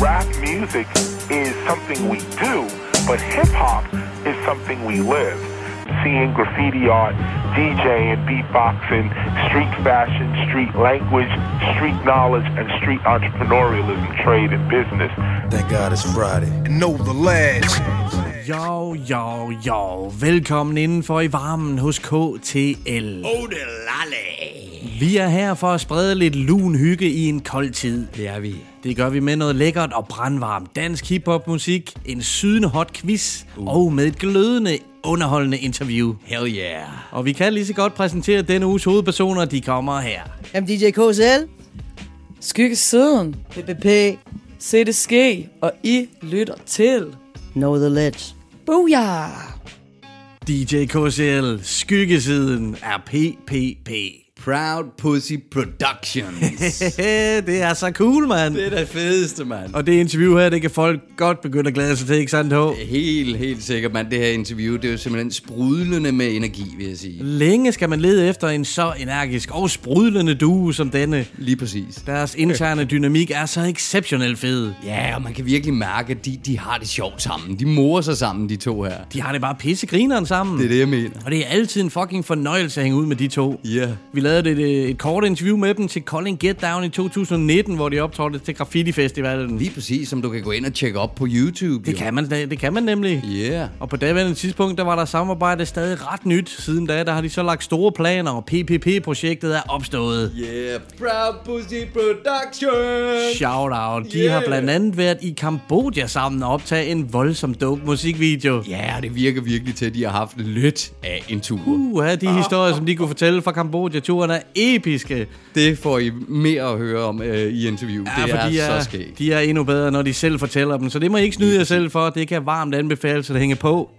rap music is something we do, but hip hop is something we live. Seeing graffiti art, DJing, beatboxing, street fashion, street language, street knowledge, and street entrepreneurialism, trade, and business. Thank God it's Friday. And know the lads. Jo, jo, jo. Velkommen indenfor i varmen hos KTL. Vi er her for at sprede lidt lun hygge i en kold tid. Det er vi. Det gør vi med noget lækkert og brandvarmt dansk hiphop-musik, en sydende hot quiz uh. og med et glødende underholdende interview. Hell yeah. Og vi kan lige så godt præsentere denne uges hovedpersoner, de kommer her. Jamen DJ KSL, Skyggesiden, PPP, se det ske, og I lytter til Know the Ledge. Booyah! DJ KCL, skyggesiden er PPP. Proud Pussy Productions. det er så cool, mand. det er det fedeste, mand. Og det interview her, det kan folk godt begynde at glæde sig til, ikke sandt, H? Helt, helt sikkert, mand. Det her interview, det er jo simpelthen sprudlende med energi, vil jeg sige. Længe skal man lede efter en så energisk og sprudlende duo som denne. Lige præcis. Deres interne dynamik er så exceptionelt fed. Ja, og man kan virkelig mærke, at de, de har det sjovt sammen. De morer sig sammen, de to her. De har det bare pissegrineren sammen. Det er det, jeg mener. Og det er altid en fucking fornøjelse at hænge ud med de to. Ja. Vi lavede et, et, et kort interview med dem til Calling Get Down i 2019, hvor de optrådte til Graffiti Festivalen. Lige præcis, som du kan gå ind og tjekke op på YouTube. Det kan man, det kan man nemlig. Yeah. Og på daværende tidspunkt, der var der samarbejde stadig ret nyt. Siden da, der har de så lagt store planer, og PPP-projektet er opstået. Yeah, Proud Pussy Productions. Shout out. De Yeah. har blandt andet været i Kambodja sammen og optage en voldsom dope musikvideo. Ja, det virker virkelig til, at de har haft lidt af en tur. Uh, de historier, som de kunne fortælle fra Kambodja-turen, er episke. Det får I mere at høre om øh, i interview. Ja, det er, de er, så skægt. de er endnu bedre, når de selv fortæller dem. Så det må I ikke snyde jer selv for. Det kan varmt anbefales at hænge på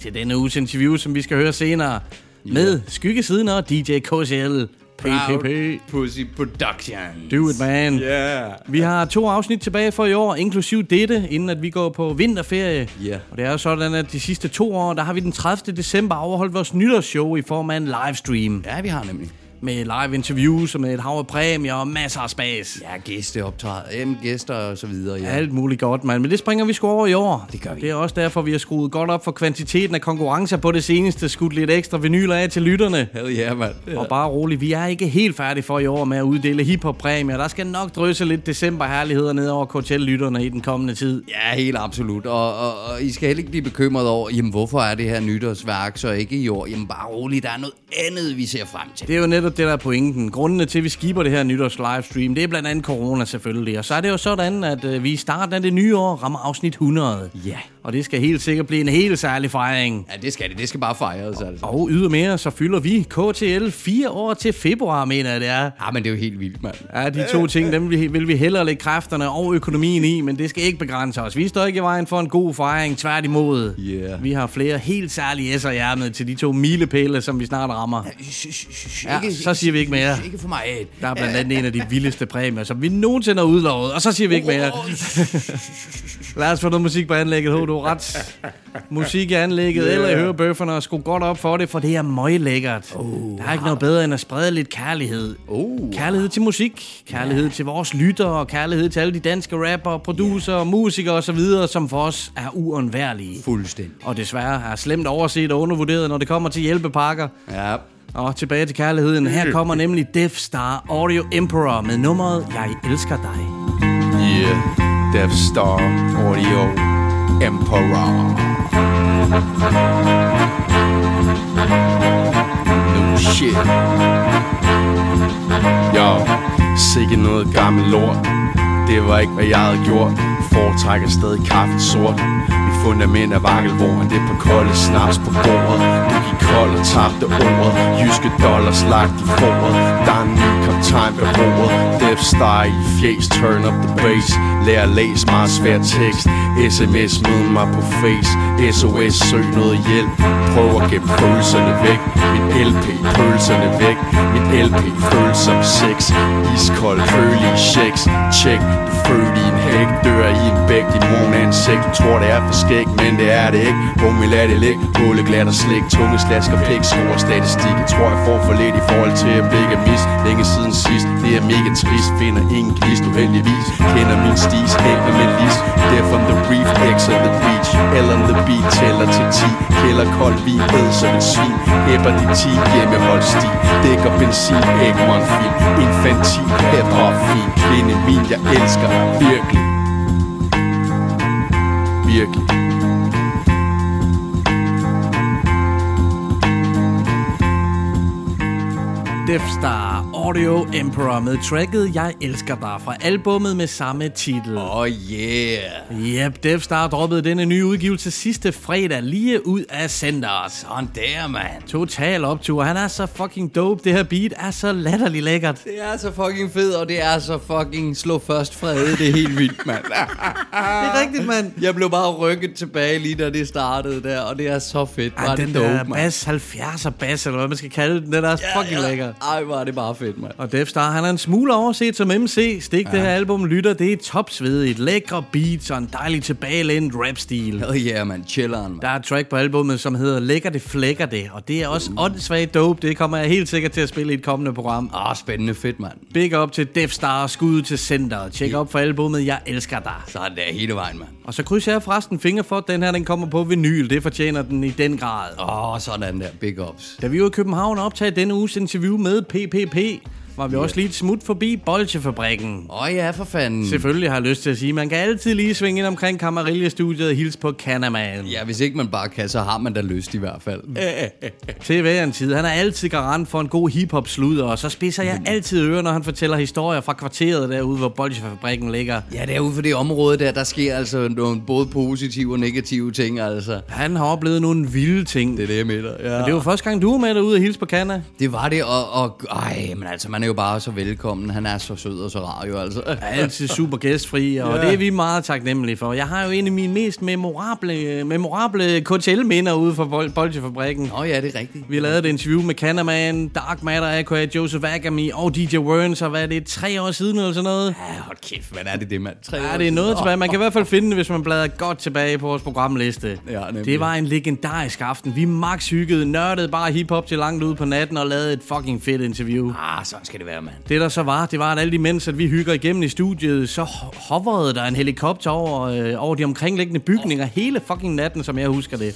til denne uges interview, som vi skal høre senere. Med Skyggesiden og DJ KCL. PPP. Pussy Productions. Do it, man. Yeah. Vi har to afsnit tilbage for i år, inklusiv dette, inden at vi går på vinterferie. Ja. Og det er jo sådan, at de sidste to år, der har vi den 30. december overholdt vores nytårsshow i form af en livestream. Ja, vi har nemlig. Med live interviews og med et hav af præmier og masser af spas. Ja, gæsteoptræd, em, gæster og så videre. Ja. Alt muligt godt, mand. Men det springer vi sgu over i år. Det gør vi. Det er også derfor, vi har skruet godt op for kvantiteten af konkurrencer på det seneste. Skudt lidt ekstra vinyler af til lytterne. Hell yeah, mand. Og bare rolig, vi er ikke helt færdige for i år med at uddele hiphop-præmier. Der skal nok drysse lidt december-herligheder ned over KTL-lytterne i den kommende tid. Ja, helt absolut. Og, og, og I skal heller ikke blive bekymret over, jamen hvorfor er det her nytårsværk så ikke i år? Jamen bare roligt, der er noget andet, vi ser frem til. Det er jo netop det, der er pointen. Grundene til, at vi skiber det her nytårs livestream, det er blandt andet corona selvfølgelig. Og så er det jo sådan, at øh, vi i starten af det nye år rammer afsnit 100. Ja. Og det skal helt sikkert blive en helt særlig fejring. Ja, det skal det. Det skal bare fejres, altså. Og ydermere, så fylder vi KTL fire år til februar, mener jeg det er. Ja, men det er jo helt vildt, mand. Ja, de to ting, dem vil vi hellere lægge kræfterne og økonomien i, men det skal ikke begrænse os. Vi står ikke i vejen for en god fejring, tværtimod. Yeah. Vi har flere helt særlige S'er i ærmet til de to milepæle, som vi snart rammer. Ja, så siger vi ikke mere. Ikke for mig. Der er blandt andet en af de vildeste præmier, som vi nogensinde har udlovet, og så siger vi ikke mere. Lad os få noget musik på anlægget, Ret. Musik i anlægget, yeah. eller i hørebøfferne, og skru godt op for det, for det er møglækkert. Oh, der er ikke noget bedre end at sprede lidt kærlighed. Oh. Kærlighed til musik, kærlighed yeah. til vores lyttere, og kærlighed til alle de danske rapper, producer, yeah. musikere osv., som for os er uundværlige. Fuldstændig. Og desværre er slemt overset og undervurderet, når det kommer til hjælpepakker. Ja. Og tilbage til kærligheden. Her kommer nemlig Death Star Audio Emperor med nummeret Jeg elsker dig. Yeah, Death Star Audio Emperor. No shit. Yo, sikke noget gammel lort. Det var ikke, hvad jeg havde gjort. Foretrækker stadig kaffe sort. Mit fundament er vakkelvoren, det er på kolde snaps på bordet. Du gik kold og tabte ordet. Jyske dollars lagt i foret. Der er en ny kaptajn ved roret. Death Star i fjes, turn up the bass. Lær at læse meget svær tekst. SMS mød mig på face. SOS søg noget hjælp. Prøv at gemme følelserne væk. Min LP, følelserne væk. Min LP, følsom sex. Iskold, kølige checks. Check, du født i en hæk. Dør i en bæk, din mor er en sæk. Du tror det er for skæg, men det er det ikke. Homie, lad det ligge. Måle glat og slik. Tunge slasker, pik, stor statistik. Jeg tror, jeg får for lidt i forhold til at blikke mis. Længe siden sidst. Det er mega trist Finder ingen gnist uheldigvis Kender min vis hænger med lis Death on the reef, X on the beach. L on the beat, tæller til 10 Kælder kold vin, ed som et svin. Hæpper de 10, hjemmehold sti. Dækker benzin, Egmont film Infantil, hip-hop fin Kvinde min, jeg elsker virkelig. Virkelig. Death Star. Audio Emperor med tracket Jeg elsker dig fra albummet med samme titel. Oh yeah. Yep, Death Star droppede denne nye udgivelse sidste fredag lige ud af centeret. Sådan der, man. Total optur. Han er så fucking dope. Det her beat er så latterlig lækkert. Det er så fucking fedt, og det er så fucking slå først frede. Det er helt vildt, mand. Det er rigtigt, mand. Jeg blev bare rykket tilbage lige da det startede der, og det er så fedt. Var Ej, det den dope, der mand. bas 70'er bas, eller hvad man skal kalde den, den er fucking lækker. Ej, er det bare fedt, mand. Og Death Star, han er en smule overset som MC. Stik ja. det her album, lytter, det er topsvedigt. Lækre beats og en dejlig tilbagelænt rap-stil. Hell yeah, man. Chilleren, man. Der er et track på albummet, som hedder Lækker det flækker det, og det er også åndssvagt dope. Det kommer jeg helt sikkert til at spille i et kommende program. Ah, spændende fedt, mand. Big up til Death Star, skud til centeret. Tjek op for albummet, jeg elsker dig. Sådan der hele vejen, mand. Og så krydser jeg forresten fingre for, at den her den kommer på vinyl. Det fortjener den i den grad. Åh, oh, sådan der. Big ups. Da vi var i København og optagede denne uges interview med PPP, var vi også lige et smut forbi Bolsjefabrikken. Åh oh, ja, for fanden. Selvfølgelig har jeg lyst til at sige, man kan altid lige svinge ind omkring Camarilla-studiet og hilse på Canaman. Ja, hvis ikke man bare kan, så har man da lyst i hvert fald. Til hver en tid. Han er altid garant for en god hiphop sludder, og så spidser jeg altid ører, når han fortæller historier fra kvarteret derude, hvor Bolsjefabrikken ligger. Ja, det er ude for det område der, der sker altså nogle både positive og negative ting, altså. Han har oplevet nogle vilde ting. Det er det, jeg mener. Ja. Men det var første gang, du var med derude og hilse på Cana. Det var det, og, og ej, men altså, man er jo bare så velkommen. Han er så sød og så rar jo, altså. er altid super gæstfri, og ja. det er vi meget taknemmelige for. Jeg har jo en af mine mest memorable, memorable KTL-minder ude fra Bol- Bolsjefabrikken. Nå ja, det er rigtigt. Vi lavede et interview med Canaman, Dark Matter, AKA, Joseph Agami og DJ Wern, så hvad er det, tre år siden eller sådan noget? Ja, hold kæft, hvad er det det, mand? Tre Ja, år det er noget tilbage. Man kan i hvert fald finde det, hvis man bladrer godt tilbage på vores programliste. Ja, nemlig. det var en legendarisk aften. Vi max hyggede, nørdede bare hiphop til langt ud på natten og lavede et fucking fedt interview. Ah, sådan skal det være, mand. Det der så var, det var, at alle de mens, at vi hygger igennem i studiet, så ho- hoverede der en helikopter over, øh, over de omkringliggende bygninger hele fucking natten, som jeg husker det.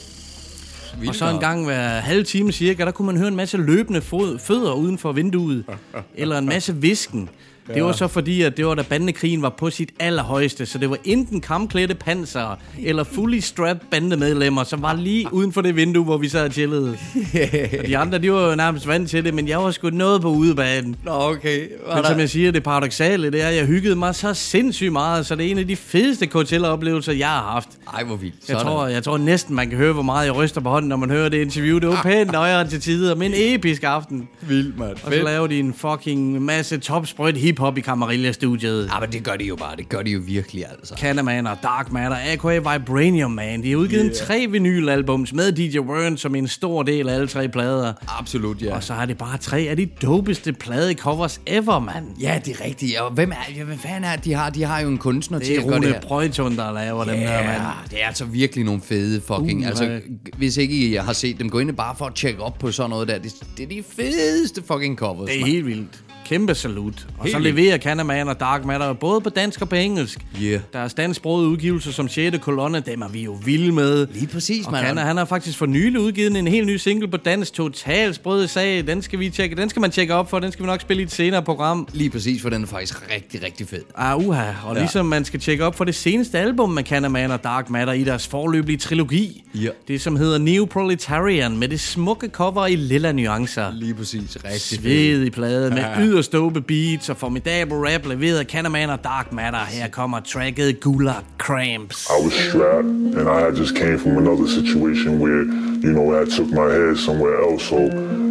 Vildt Og så en gang hver halve time cirka, der kunne man høre en masse løbende fod, fødder uden for vinduet. eller en masse visken. Det var så fordi, at det var da bandekrigen var på sit allerhøjeste, så det var enten kampklædte panser eller fully strapped bandemedlemmer, som var lige uden for det vindue, hvor vi sad og chillede. og de andre, de var jo nærmest vant til det, men jeg var sgu noget på udebanen. Nå, okay. Var Men der... som jeg siger, det paradoxale, det er, at jeg hyggede mig så sindssygt meget, så det er en af de fedeste KTL-oplevelser, jeg har haft. Ej, hvor vildt. Jeg Sådan. tror, jeg tror næsten, man kan høre, hvor meget jeg ryster på hånden, når man hører det interview. Det var pænt nøjere til tider, men en episk aften. Vildt, mand. Og så laver de en fucking masse topsprøjt hiphop i Camarilla-studiet. Ja, men det gør de jo bare. Det gør de jo virkelig, altså. Canaman og Dark Matter, AKA Vibranium Man. De har udgivet yeah. tre vinylalbums med DJ Wern som en stor del af alle tre plader. Absolut, ja. Og så har de bare tre af de dopeste pladecovers ever, mand. Ja, det er rigtigt. Og hvem er ja, hvad fanden er det, de har? De har jo en kunstner Det til er at gøre det Rune her. Brøjtun, der laver dem der, Ja, mand. det er altså virkelig nogle fede fucking... Uh, altså, hvis ikke I har set dem, gå ind bare for at tjekke op på sådan noget der. Det, det er de fedeste fucking covers, Det er mand. helt vildt. Kæmpe salut. Og Helt så leverer Canaman og Dark Matter både på dansk og på engelsk. Yeah. Deres dansksprogede udgivelser som 6. kolonne, dem er vi jo vilde med. Lige præcis, mand. Kana, han har faktisk for nylig udgivet en helt ny single på dansk, total sprød sag. Den skal vi tjekke, den skal man tjekke op for, den skal vi nok spille i et senere program. Lige præcis, for den er faktisk rigtig, rigtig fed. Ah, uha. Og Ja. ligesom man skal tjekke op for det seneste album med Canaman og Dark Matter i deres forløbige trilogi. Ja. Det som hedder Neoproletarian med det smukke cover i lilla nuancer. Lige præcis. Rigtig fed. Sved i plade med yderst dope beats og formidable rap leveret af Canaman og Dark Matter. Her kommer tracket Gulag Cramps. I was strapped, and I just came from another situation where, you know, I took my head somewhere else. So,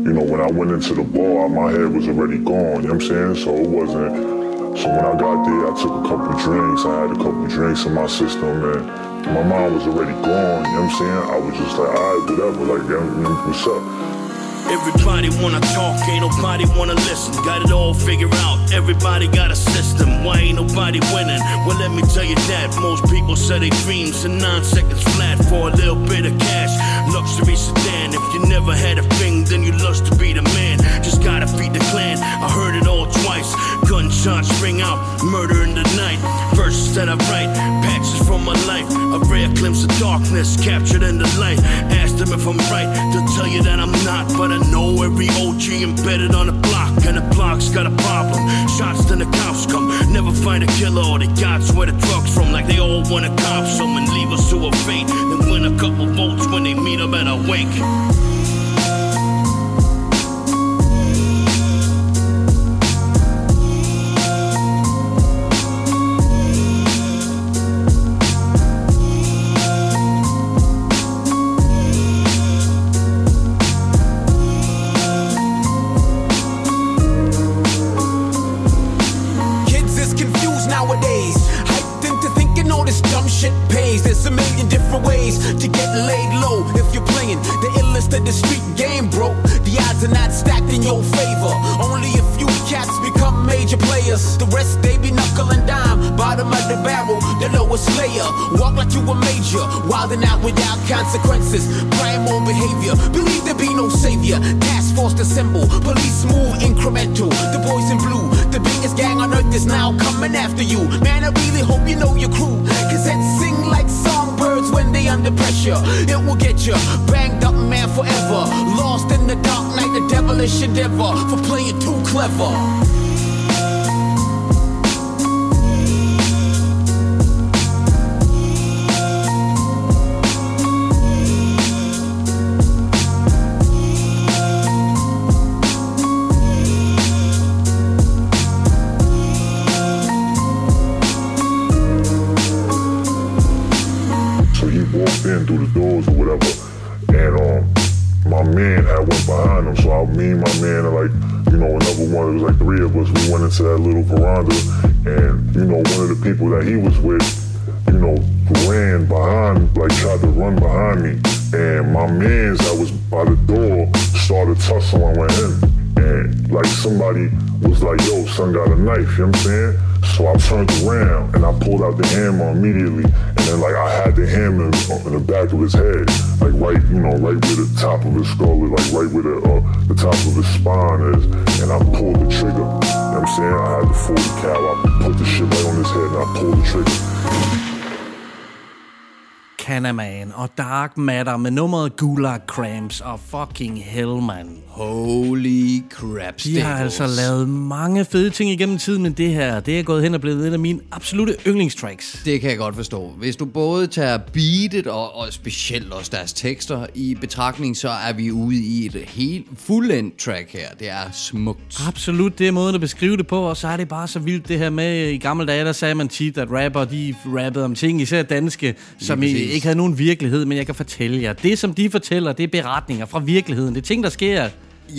you know, when I went into the bar, my head was already gone. You know what I'm saying? So it wasn't. So when I got there, I took a couple drinks. I had a couple drinks in my system, and my mind was already gone. You know what I'm saying? I was just like, all right, whatever. Like, what's up? Everybody wanna talk, ain't nobody wanna listen. Got it all figured out, everybody got a system. Why ain't nobody winning? Well, let me tell you that. Most people say they dreams in nine seconds flat for a little bit of cash. Luxury sedan, if you never had a thing, then you lust to be the man. Just gotta feed the clan, I heard it all twice. Gunshots ring out, murder in the night. Verses that I write, patches from my life. A rare glimpse of darkness captured in the light. Ask them if I'm right, they'll tell you that I'm not. But I know every OG embedded on the block, and the block's got a problem. Shots then the cops come, never find a killer or they got where the drugs from. Like they all wanna cop some and leave us to a fate. Then win a couple votes when they meet up at a wake. Laid low. If you're playing the illest of the street game, bro, the odds are not stacked in your favor. Only a few cats become major players. The rest they be knuckle and dime. Bottom of the barrel, the lowest layer. Walk like you a major, wilding out without consequences. Primal behavior, believe there be no savior. Task force assemble, police move incremental. The boys in blue, the biggest gang on earth is now coming after you. Man, I really hope you know your crew. Cause they sing like songbirds when they under pressure. It will get you banged up, man, forever. Lost in the dark night, the devilish endeavor for playing too clever. That he was with, you know, ran behind, like tried to run behind me, and my man's that was by the door started tussling with him, and like somebody was like, "Yo, son got a knife," you know what I'm saying? So I turned around and I pulled out the hammer immediately, and then like I had the hammer in the back of his head, like right, you know, right where the top of his skull is, like right where the uh, the top of his spine is, and I pulled the trigger. You know what I'm saying? I had the 40 cal, I I pulled the trigger. Canaman og Dark Matter med nummeret Gulag Cramps og fucking hell, man. Holy crap, De har altså lavet mange fede ting igennem tiden, men det her, det er gået hen og blevet en af mine absolute yndlingstracks. Det kan jeg godt forstå. Hvis du både tager beatet og, og specielt også deres tekster i betragtning, så er vi ude i et helt fuldendt track her. Det er smukt. Absolut, det er måden at beskrive det på, og så er det bare så vildt det her med, i gamle dage, der sagde man tit, at rapper, de rappede om ting, især danske, som i, præcis. Ikke havde nogen virkelighed, men jeg kan fortælle jer, det som de fortæller, det er beretninger fra virkeligheden, det er ting, der sker,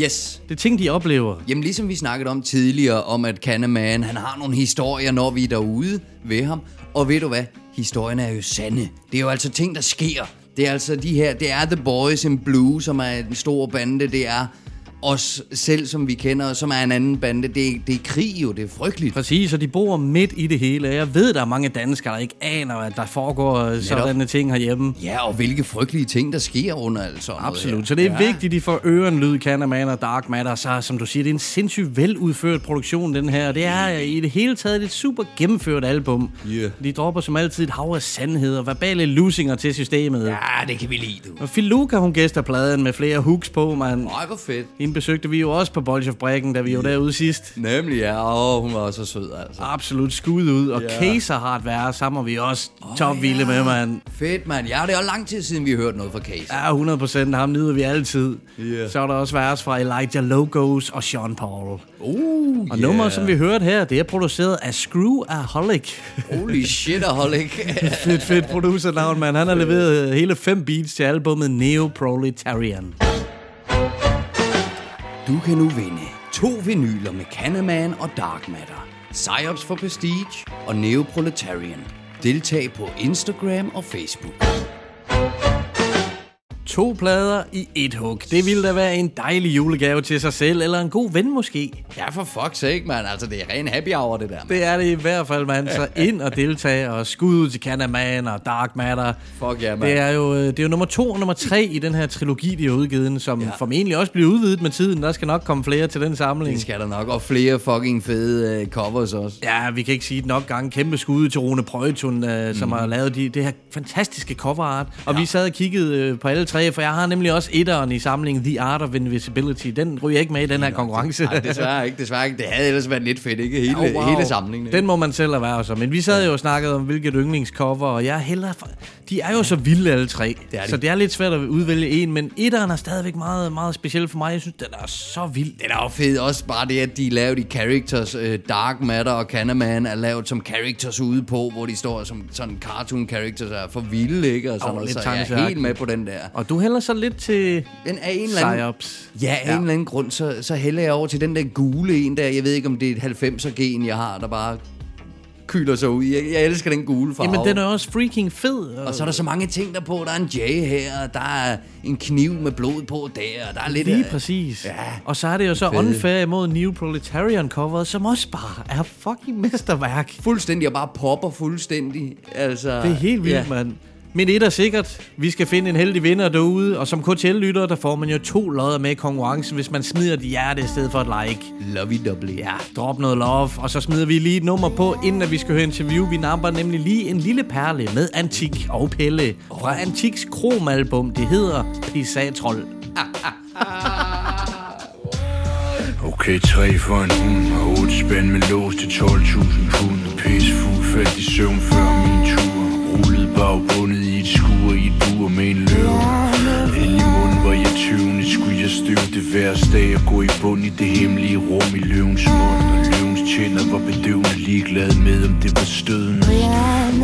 Yes. det er ting, de oplever. Jamen ligesom vi snakkede om tidligere, om at Cannaman, han har nogle historier, når vi er derude ved ham. Og ved du hvad? Historierne er jo sande. Det er jo altså ting, der sker. Det er altså de her, det er The Boys in Blue, som er en stor bande. Det er os selv, som vi kender, som er en anden bande. Det, er- det er krig jo, det er frygteligt. Præcis, og de bor midt i det hele. Jeg ved, der er mange danskere, der ikke aner, at der foregår sådanne ting herhjemme. Ja, og hvilke frygtelige ting, der sker under alt sådan noget Absolut. her. Så det er ja. vigtigt, at de får øren lyd, Cannaman og Dark Matter. Så som du siger, det er en sindssygt veludført produktion, den her. Det er i det hele taget et super gennemført album. Yeah. De dropper som altid et hav af sandheder, verbale lusinger til systemet. Ja, det kan vi lide, du. Og Phil Luca, hun gæster pladen med flere hooks på, man. Nej, hvor fedt. Hende besøgte vi jo også på Bolsjov Brækken, da vi var derude sidst. Nemlig, ja. Åh, hun var også så sød, altså. Absolut skud ud, og Ja. Caser har et værre, sammen er vi også top vilde med, mand. Fedt, mand. Ja, det er jo lang tid siden, vi har hørt noget fra Case. Ja, 100 procent. Ham nyder vi altid. Yeah. Så er der også vers fra Elijah Logos og Sean Paul. Uh, Og nummeret, som vi hørte her, det er produceret af Screwaholic. Holy shit, Holik. fedt, fedt producernavn, mand. Han har leveret hele fem beats til albumet Neo Proletarian. Du kan nu vinde to vinyler med Canaman og Dark Matter. Psyops for Prestige og Neoproletarian. Deltag på Instagram og Facebook. To plader i et hug. Det ville da være en dejlig julegave til sig selv, eller en god ven måske. Ja, for fuck's sake, mand. Altså, det er ren happy hour, det der, mand. Det er det i hvert fald, man. Så ind og deltage og skud ud til Canaman og Dark Matter. Fuck ja, mand. Det er jo, øh, det er jo nummer to og nummer tre i den her trilogi, de har udgivet, som ja. formentlig også bliver udvidet med tiden. Der skal nok komme flere til den samling. Det skal der nok. Og flere fucking fede uh, covers også. Ja, vi kan ikke sige det nok gange. Kæmpe skud til Rune Prøjtun, øh, som Mhm. har lavet de, det her fantastiske coverart. Og ja. vi sad og kiggede øh, på alle tre, for jeg har nemlig også etteren i samlingen The Art of Invisibility. Den ryger ikke med i den her konkurrence. Nej, desværre ikke, desværre ikke. Det havde ellers været lidt fedt, ikke? Hele, Oh, wow. hele samlingen. ikke? Den må man selv erhverve sig. Men vi sad jo og snakkede om, hvilket yndlingscover, og jeg er hellere... For... De er jo så vilde alle tre, Det er de. så det er lidt svært at udvælge en, men etteren er stadigvæk meget, meget speciel for mig. Jeg synes, den er så vild. Den er jo fed. Også bare det, at de lavet i characters. Uh, Dark Matter og Canaman er lavet som characters ude på, hvor de står som sådan cartoon characters er for vilde, ikke? Og sådan Åh, noget. Så jeg er helt med på den der. Og du hælder så lidt til Den er en eller anden... Psyops. Ja, af ja. en eller anden grund, så, så hælder jeg over til den der gule en der. Jeg ved ikke, om det er et 90'er-gen, jeg har, der bare kyler sig ud. Jeg, jeg elsker den gule farve. Jamen, den er også freaking fed. Og så er der så mange ting der på. Der er en J her, og der er en kniv med blod på der, og der er lidt... Lige af- præcis. Ja. Og så er det jo så Fede. unfair imod New Proletarian coveret, som også bare er fucking mesterværk. Fuldstændig, og bare popper fuldstændig. Altså, Det er helt vildt, ja. mand. Men et er sikkert, vi skal finde en heldig vinder derude, og som KTL-lytter, der får man jo to lodder med i konkurrencen, hvis man smider et hjerte i stedet for et like. Lovey-dovey. Ja, drop noget love, og så smider vi lige et nummer på, inden at vi skal høre interview. Vi napper nemlig lige en lille perle med Antik og Pelle fra Antiks Krom-album. Det hedder Pisatrol. Okay, tre for en hund og otte spand med lås til 12.000 pund. Pisse fuld faldt i søvn før min tur var bundet i et skur i et bur med en løve. Ind i munden var jeg tyvende, skulle jeg støve det værste dag at gå i bund i det hemmelige rum i løvens mund. Og løvens tænder var bedøvende ligeglad med, om det var stødende.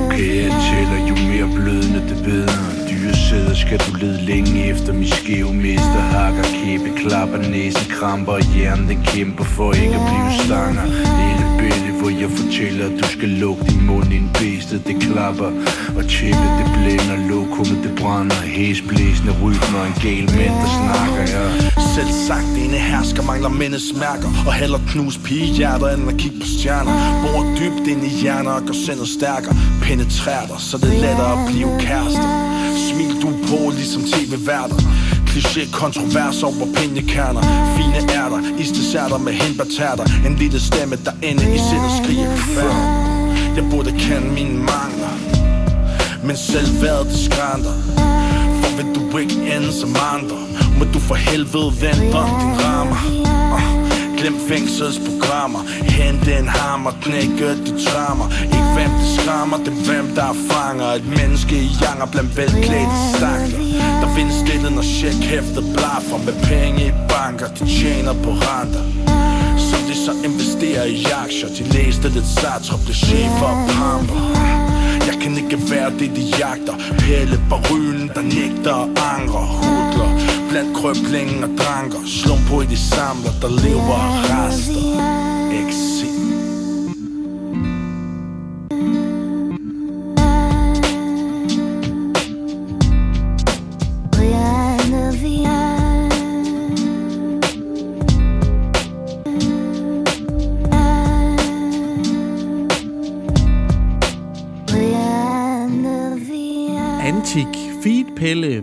Okay, jeg tæller jo mere blødende, det bedre. Dyresæder skal du lede længe efter min skæve mester Hakker, kæbe, klapper, næsen, kramper og hjernen den kæmper for ikke at blive stanger Lille bitte hvor jeg fortæller at du skal lukke din mund ind bæstet det klapper. Og tæppet det blænder, lokummet det brænder Hæsblæsende rytme og en gal mand der snakker ja. Selv sagt, ene hersker mangler mindesmærker Og heller knus pigehjerter end at kigge på stjerner. Bor dybt ind i hjerner og gør sindet stærkere. Penetrer dig, så det er lettere at blive kærester. Smil du på ligesom tv-værter. Kliché kontrovers over pinjekerner Fine ærter, isdesserter med hindbærterter. En lille stemme der inde i sindet skriger før Jeg burde kende mine mangler Men selv været det skrænter For vil du ikke ende som andre Må du for helvede vente om din rammer. Uh, Glem fængselsprogrammer Hent en hammer, knække de trammer. Ikke hvem det skrammer, det er hvem der fanger. Et menneske i janger blandt velklædte stakler. Der findes stille når check hæftet blaffer Med penge i banker, de tjener på renter. Som de så investerer i aktier De læste lidt Sartre, blev chefer og pamper. Jeg kan ikke være det, de jagter. Pelle barylen, der nægter og angre. Hudler blandt krøblingen og dranker. Slum på i de samler, der lever og rester Exit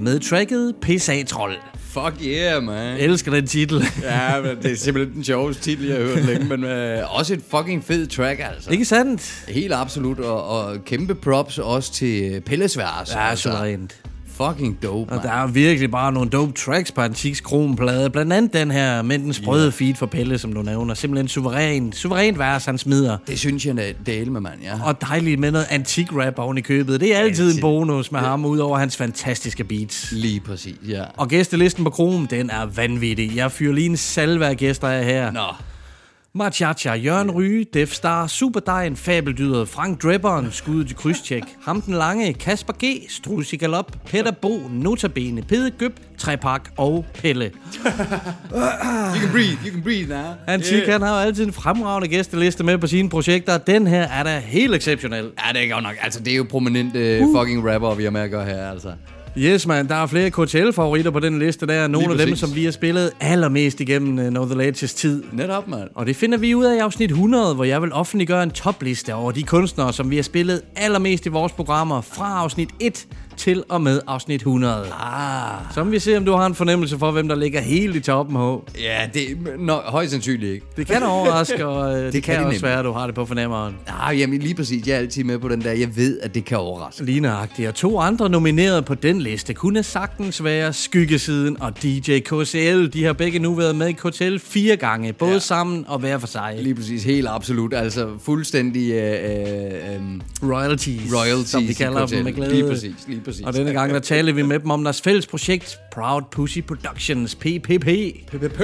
med tracket Pisatrol. Fuck yeah, man. Jeg elsker den titel. Ja, men det er simpelthen den sjoveste titel, jeg har hørt længe, men øh, også et fucking fed track, altså. Ikke sandt? Helt absolut, og, og kæmpe props også til Pellesværs. Ja, suverænt. Fucking dope, Og man. der er virkelig bare nogle dope tracks på Antiks Kronplade. Blandt andet den her med den sprøde yeah. feed for Pelle, som du nævner. Simpelthen suveræn, suverænt vers, han smider. Det synes jeg, det er med, mand, ja. Og dejligt med noget antik rap oven i købet. Det er altid, en bonus med ham, udover hans fantastiske beats. Lige præcis, ja. Og gæstelisten på Krom, den er vanvittig. Jeg fyrer lige en salve af gæster af her. Nå. Machacha, Jørgen Ryge, Def Star, Superdejen, Fabeldyret, Frank Drebberen, Skuddet til krydstjek, Ham den Lange, Kasper G, Strus i Galop, Peter Bo, Notabene, Pede Gøb, Trepak og Pelle. You can breathe, you can breathe now. Antik, yeah. han har jo altid en fremragende gæsteliste med på sine projekter. Den her er da helt exceptionel. Ja, det er godt nok. Altså, det er jo prominente uh. fucking rapper, vi har med at gøre her, altså. Yes, man. Der er flere KTL-favoritter på den liste. Der er nogle af dem, som vi har spillet allermest igennem uh, Know The Ledges tid. Netop, mand. Og det finder vi ud af i afsnit 100, hvor jeg vil offentliggøre en topliste over de kunstnere, som vi har spillet allermest i vores programmer fra afsnit 1 til og med afsnit 100. Ah. Så må vi se, om du har en fornemmelse for, hvem der ligger helt i toppen her. Ja, det Nå, højst sandsynligt ikke. Det kan overraske, og uh, det, det kan, kan også være, at du har det på fornemmeren. Ah, jamen lige præcis. Jeg er altid med på den der. Jeg ved, at det kan overraske. Ligneragtigt. Og to andre nomineret på den liste kunne sagtens være Skyggesiden og DJ KCL. De har begge nu været med i KTL fire gange, både ja. sammen og hver for sig. Lige præcis. Helt absolut. Altså fuldstændig... Øh, øh, øh, Royalties, royalties som de kalder dem med glæde. Lige præcis, lige præcis. Og denne gang, der taler vi med dem om deres fælles projekt, Proud Pussy Productions, PPP. PPP!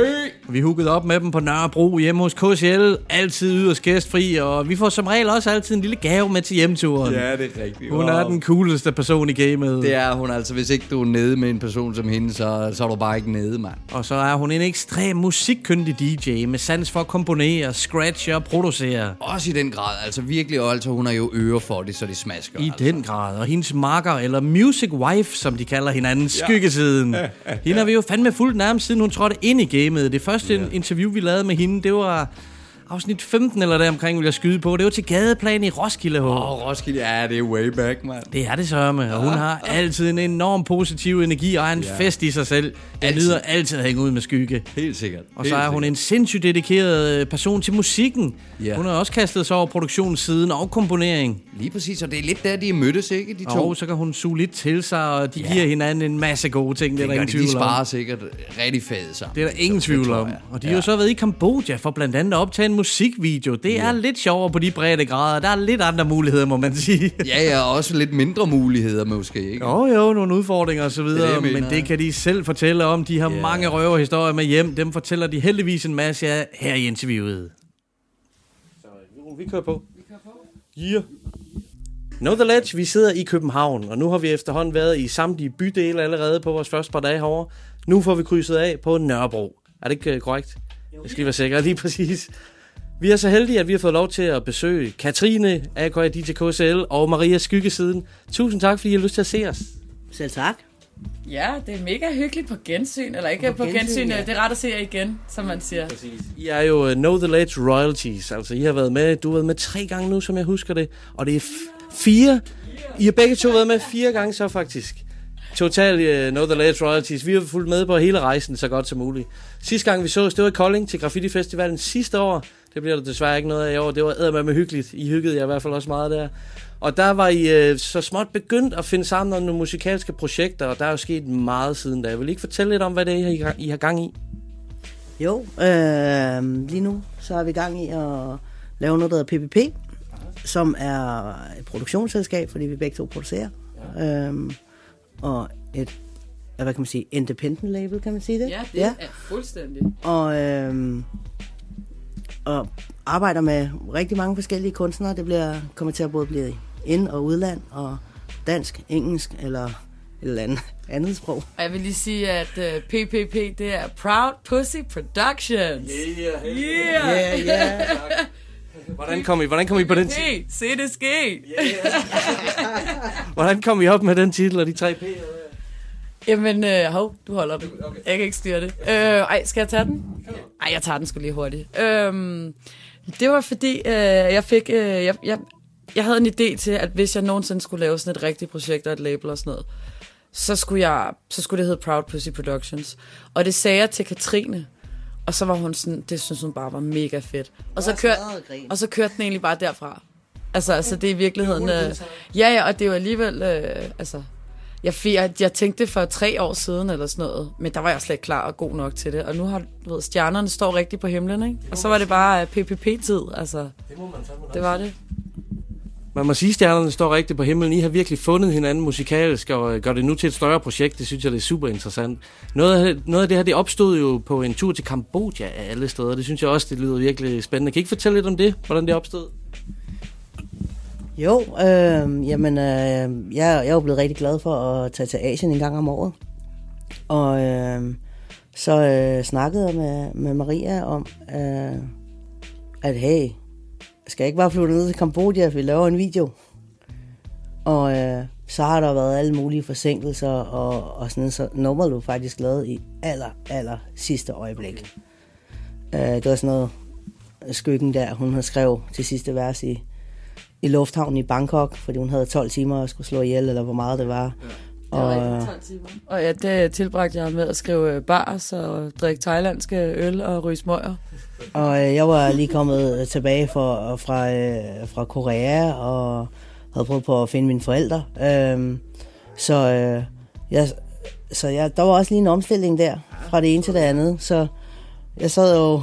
Vi hookede op med dem på Nørrebro hjemme hos KCL, altid yderst gæstfri, og vi får som regel også altid en lille gave med til hjemturen. Ja, det er rigtigt. Hun er den cooleste person i gamet. Det er hun altså. Hvis ikke du er nede med en person som hende, så, så er du bare ikke nede, mand. Og så er hun en ekstrem musikkyndig DJ med sans for at komponere, scratche og producere. Også i den grad. Altså virkelig, og altså hun har jo ører for det, så det smasker. I altså. den grad. Og hendes makker, eller music wife, som de kalder hinanden, skyggesiden. Hende har vi jo fandme fuldt nærmest, siden hun trådte ind i gamet. Det første interview, vi lavede med hende, det var afsnit 15 eller deromkring, vil jeg skyde på. Det var til gadeplan i Roskilde. Åh, oh, Roskilde, ja, det er way back, mand. Det er det sørme, og hun har altid en enorm positiv energi og er en Ja. fest i sig selv. Jeg Altid. nyder altid at hænge ud med skygge. Helt sikkert. Og Helt så er hun sikkert. en sindssygt dedikeret øh, person til musikken. Ja. Hun har også kastet sig over produktionssiden og komponering. Lige præcis, og det er lidt der, de mødtes, ikke, de to? Og så kan hun suge lidt til sig, og de ja. giver hinanden en masse gode ting. Det er det der gør ingen de, tvivl de om. sparer sikkert rigtig fedt sammen. Det er der ingen Så tvivl om. Og de har jo så været i Kambodja for blandt andet at optage en musikvideo. Det er lidt sjovere på de brede grader. Der er lidt andre muligheder, må man sige. Ja, ja, og også lidt mindre muligheder måske, ikke? Jo, jo, nogle udfordringer og så er videre, det, men det kan de selv fortælle om. De har Ja. mange røverhistorier med hjem. Dem fortæller de heldigvis en masse af her i interviewet. Så vi kører på. Vi kører på. Yeah. Know the Ledge, vi sidder i København, og nu har vi efterhånden været i samtlige bydele allerede på vores første par dage herovre. Nu får vi krydset af på Nørrebro. Er det ikke øh, korrekt? Jeg skal lige være sikker, lige præcis. Vi er så heldige, at vi har fået lov til at besøge Katrine, AKA DJ KCL og Maria Skyggesiden. Tusind tak, fordi I har lyst til at se os. Selv tak. Ja, det er mega hyggeligt på gensyn. Eller ikke På på, gensyn, gensyn, ja. det er ret at se jer igen, som man siger. I er jo uh, Know The Ledge Royalties. Altså, I har været med, du har været med tre gange nu, som jeg husker det. Og det er f- fire. I har begge to været med fire gange så faktisk. Total uh, Know The Ledge Royalties. Vi har fulgt med på hele rejsen så godt som muligt. Sidste gang vi så det var i Kolding til Graffiti Festivalen sidste år. Det bliver der desværre ikke noget af i år. Det var med hyggeligt. I hyggede jer i hvert fald også meget der. Og der var I uh, så småt begyndt at finde sammen om nogle musikalske projekter, og der er jo sket meget siden da. Jeg vil I ikke fortælle lidt om, hvad det er, I har, I har gang i? Jo, øh, lige nu så er vi i gang i at lave noget, der hedder PPP, som er et produktionsselskab, fordi vi begge to producerer. Ja. Øh, og et, hvad kan man sige, independent label, kan man sige det? Ja, det ja. er fuldstændig. Og, øh, og arbejder med rigtig mange forskellige kunstnere. Det bliver, kommer til at både blive ind- og udland, og dansk, engelsk eller et eller andet, andet sprog. Og jeg vil lige sige, at uh, PPP, det er Proud Pussy Productions. Yeah, Yeah! Yeah, yeah. Hvordan kom I, hvordan kom I på den titel? Hey, se det ske! Hvordan kom I op med den titel og de tre P'er? Jamen, øh, hov, du holder den. Jeg kan ikke styre det. Øh, ej, skal jeg tage den? Ej, jeg tager den sgu lige hurtigt. Øhm, det var fordi, øh, jeg fik... Øh, jeg, jeg, jeg havde en idé til, at hvis jeg nogensinde skulle lave sådan et rigtigt projekt og et label og sådan noget, så skulle, jeg, så skulle det hedde Proud Pussy Productions. Og det sagde jeg til Katrine. Og så var hun sådan, det synes hun bare var mega fedt. Og så, kør, og så kørte den egentlig bare derfra. Altså, altså det er i virkeligheden... Øh, ja, ja, og det var alligevel... Øh, altså, jeg, jeg, jeg tænkte det for tre år siden eller sådan noget, men der var jeg slet ikke klar og god nok til det. Og nu har du ved, stjernerne står rigtigt på himlen, ikke? Og så var det bare øh, PPP-tid, altså. Det var det. Man må sige, at stjernerne står rigtigt på himlen. I har virkelig fundet hinanden musikalsk og øh, gør det nu til et større projekt. Det synes jeg, det er super interessant. Noget af, noget af det her, det opstod jo på en tur til Kambodja af alle steder. Det synes jeg også, det lyder virkelig spændende. Kan I ikke fortælle lidt om det? Hvordan det opstod? Jo, øh, jamen, øh, jeg, jeg er jo blevet rigtig glad for at tage til Asien en gang om året. Og øh, så øh, snakkede jeg med, med Maria om, øh, at hey, skal jeg ikke bare flytte ned til Kambodja, vi laver en video? Og øh, så har der været alle mulige forsinkelser, og, og sådan, så nummer du faktisk lavet i aller, aller sidste øjeblik. Okay. Øh, det var sådan noget, skyggen der, hun har skrevet til sidste vers i, i lufthavnen i Bangkok, fordi hun havde 12 timer og skulle slå ihjel, eller hvor meget det var. Ja. Og, det var timer. og ja, det tilbragte jeg med at skrive bars og drikke thailandske øl og ryge smøger. Og øh, jeg var lige kommet tilbage fra, fra, øh, fra Korea, og havde prøvet på at finde mine forældre. Øhm, så, øh, jeg, så jeg, der var også lige en omstilling der, fra det ene til det andet. Så jeg sad jo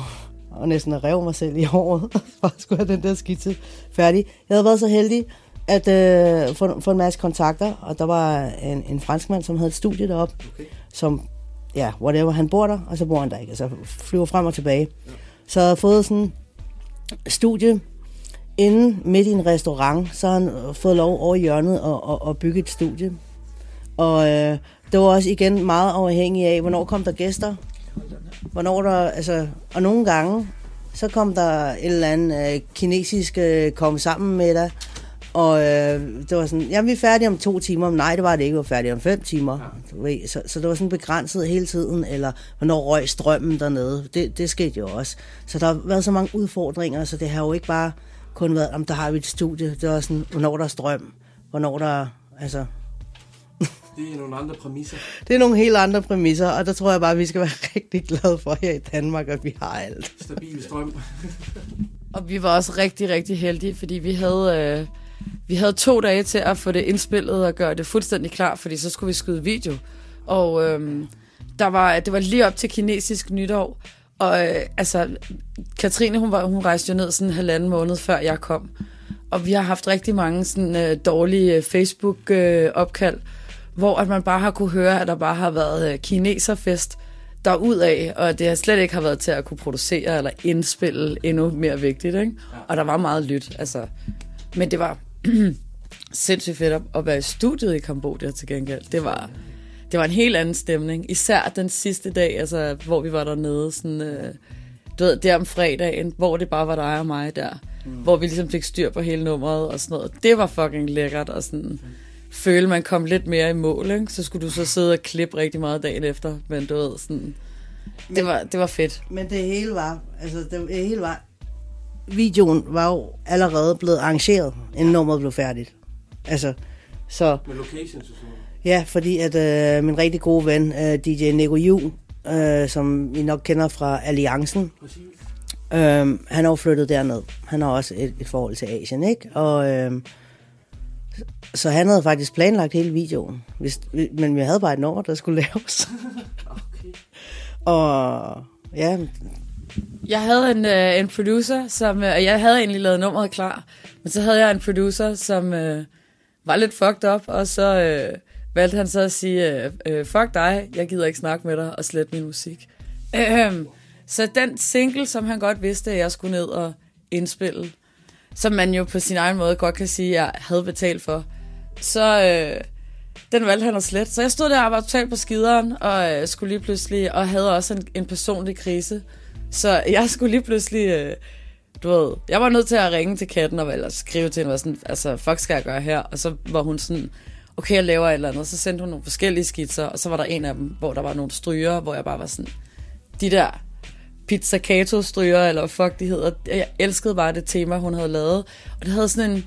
og næsten rev mig selv i håret, for at skulle have den der skitse færdig. Jeg havde været så heldig at øh, få, få en masse kontakter, og der var en, en franskmand, som havde et studie deroppe, okay. som, ja, whatever, han bor der, og så bor han der ikke, altså flyver frem og tilbage. Ja. Så jeg havde fået sådan studie inde midt i en restaurant, så har han fået lov over hjørnet at, at, at bygge et studie. Og øh, det var også igen meget afhængig af, hvornår kom der gæster, hvornår der, altså, og nogle gange, så kom der en eller anden øh, kinesisk øh, kom sammen med dig, og øh, det var sådan, jamen vi er færdige om to timer, men nej, det var det ikke, vi var færdige om fem timer. Du ved, så, så det var sådan begrænset hele tiden, eller hvornår røg strømmen dernede, det, det skete jo også. Så der har været så mange udfordringer, så det har jo ikke bare kun været, om der har vi et studie, det var sådan, hvornår der er strøm, hvornår der, altså, det er nogle andre præmisser. Det er nogle helt andre præmisser, og der tror jeg bare, at vi skal være rigtig glade for her i Danmark, at vi har alt. Stabil strøm. og vi var også rigtig, rigtig heldige, fordi vi havde, øh, vi havde to dage til at få det indspillet og gøre det fuldstændig klar, fordi så skulle vi skyde video. Og øh, der var, det var lige op til kinesisk nytår, og øh, altså, Katrine, hun, var, hun rejste jo ned sådan en halvanden måned før jeg kom. Og vi har haft rigtig mange sådan øh, dårlige øh, Facebook-opkald, øh, hvor at man bare har kunne høre, at der bare har været øh, kineserfest derudaf, og det har slet ikke har været til at kunne producere eller indspille endnu mere vigtigt, ikke? Og der var meget lyt, altså. Men det var sindssygt fedt at være i studiet i Kambodja til gengæld. Det var, det var en helt anden stemning. Især den sidste dag, altså, hvor vi var dernede, sådan, øh, du ved, der om fredagen, hvor det bare var dig og mig der. Mm. Hvor vi ligesom fik styr på hele nummeret og sådan noget. Det var fucking lækkert og sådan føle, man kom lidt mere i mål, ikke? så skulle du så sidde og klippe rigtig meget dagen efter, men du ved, sådan, det, var, det var fedt. Men det hele var, altså det hele var, videoen var jo allerede blevet arrangeret, inden nummeret blev færdigt. Altså, så... Med locations og sådan Ja, fordi at øh, min rigtig gode ven, øh, DJ Nico Yu, øh, som I nok kender fra Alliancen, øh, han er jo flyttet derned. Han har også et, et forhold til Asien, ikke? Og øh, så han havde faktisk planlagt hele videoen. Hvis, men vi havde bare et nummer, der skulle laves. okay. Og ja... Jeg havde en, øh, en producer, som... Øh, jeg havde egentlig lavet nummeret klar. Men så havde jeg en producer, som øh, var lidt fucked up. Og så øh, valgte han så at sige, øh, øh, fuck dig, jeg gider ikke snakke med dig og slet min musik. Øh, så den single, som han godt vidste, at jeg skulle ned og indspille, som man jo på sin egen måde godt kan sige, at jeg havde betalt for, så øh, den valgte han at slet. Så jeg stod der og var totalt på skideren, og øh, skulle lige pludselig, og havde også en, en personlig krise. Så jeg skulle lige pludselig, øh, du ved, jeg var nødt til at ringe til katten, og eller skrive til hende, og sådan, altså, fuck skal jeg gøre her? Og så var hun sådan, okay, jeg laver et eller andet. Så sendte hun nogle forskellige skitser, og så var der en af dem, hvor der var nogle stryger, hvor jeg bare var sådan, de der pizzicato stryger, eller fuck de hedder. Jeg elskede bare det tema, hun havde lavet. Og det havde sådan en,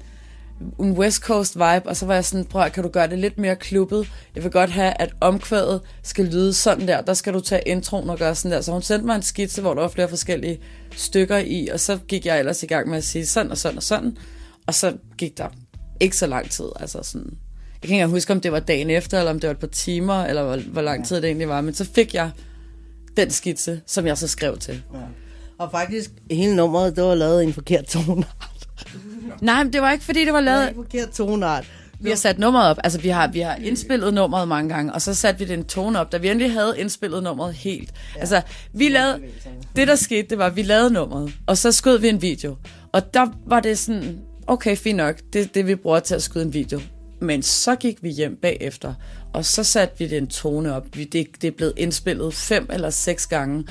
en West Coast vibe, og så var jeg sådan, prøv kan du gøre det lidt mere klubbet? Jeg vil godt have, at omkvædet skal lyde sådan der. Der skal du tage introen og gøre sådan der. Så hun sendte mig en skitse, hvor der var flere forskellige stykker i, og så gik jeg ellers i gang med at sige sådan og sådan og sådan. Og så gik der ikke så lang tid, altså sådan... Jeg kan ikke huske, om det var dagen efter, eller om det var et par timer, eller hvor, hvor lang tid det egentlig var. Men så fik jeg den skitse, som jeg så skrev til. Ja. Og faktisk, hele nummeret, det var lavet i en forkert tonart. Nej, men det var ikke, fordi det var lavet... Det var en forkert tonart. Vi har sat nummeret op. Altså, vi har, vi har indspillet nummeret mange gange, og så satte vi den tone op, da vi endelig havde indspillet nummeret helt. Ja. Altså, vi lavede... Det, der skete, det var, at vi lavede nummeret, og så skød vi en video. Og der var det sådan, okay, fint nok, det er det, vi bruger til at skyde en video. Men så gik vi hjem bagefter, og så satte vi den tone op. Det, det er blevet indspillet fem eller seks gange.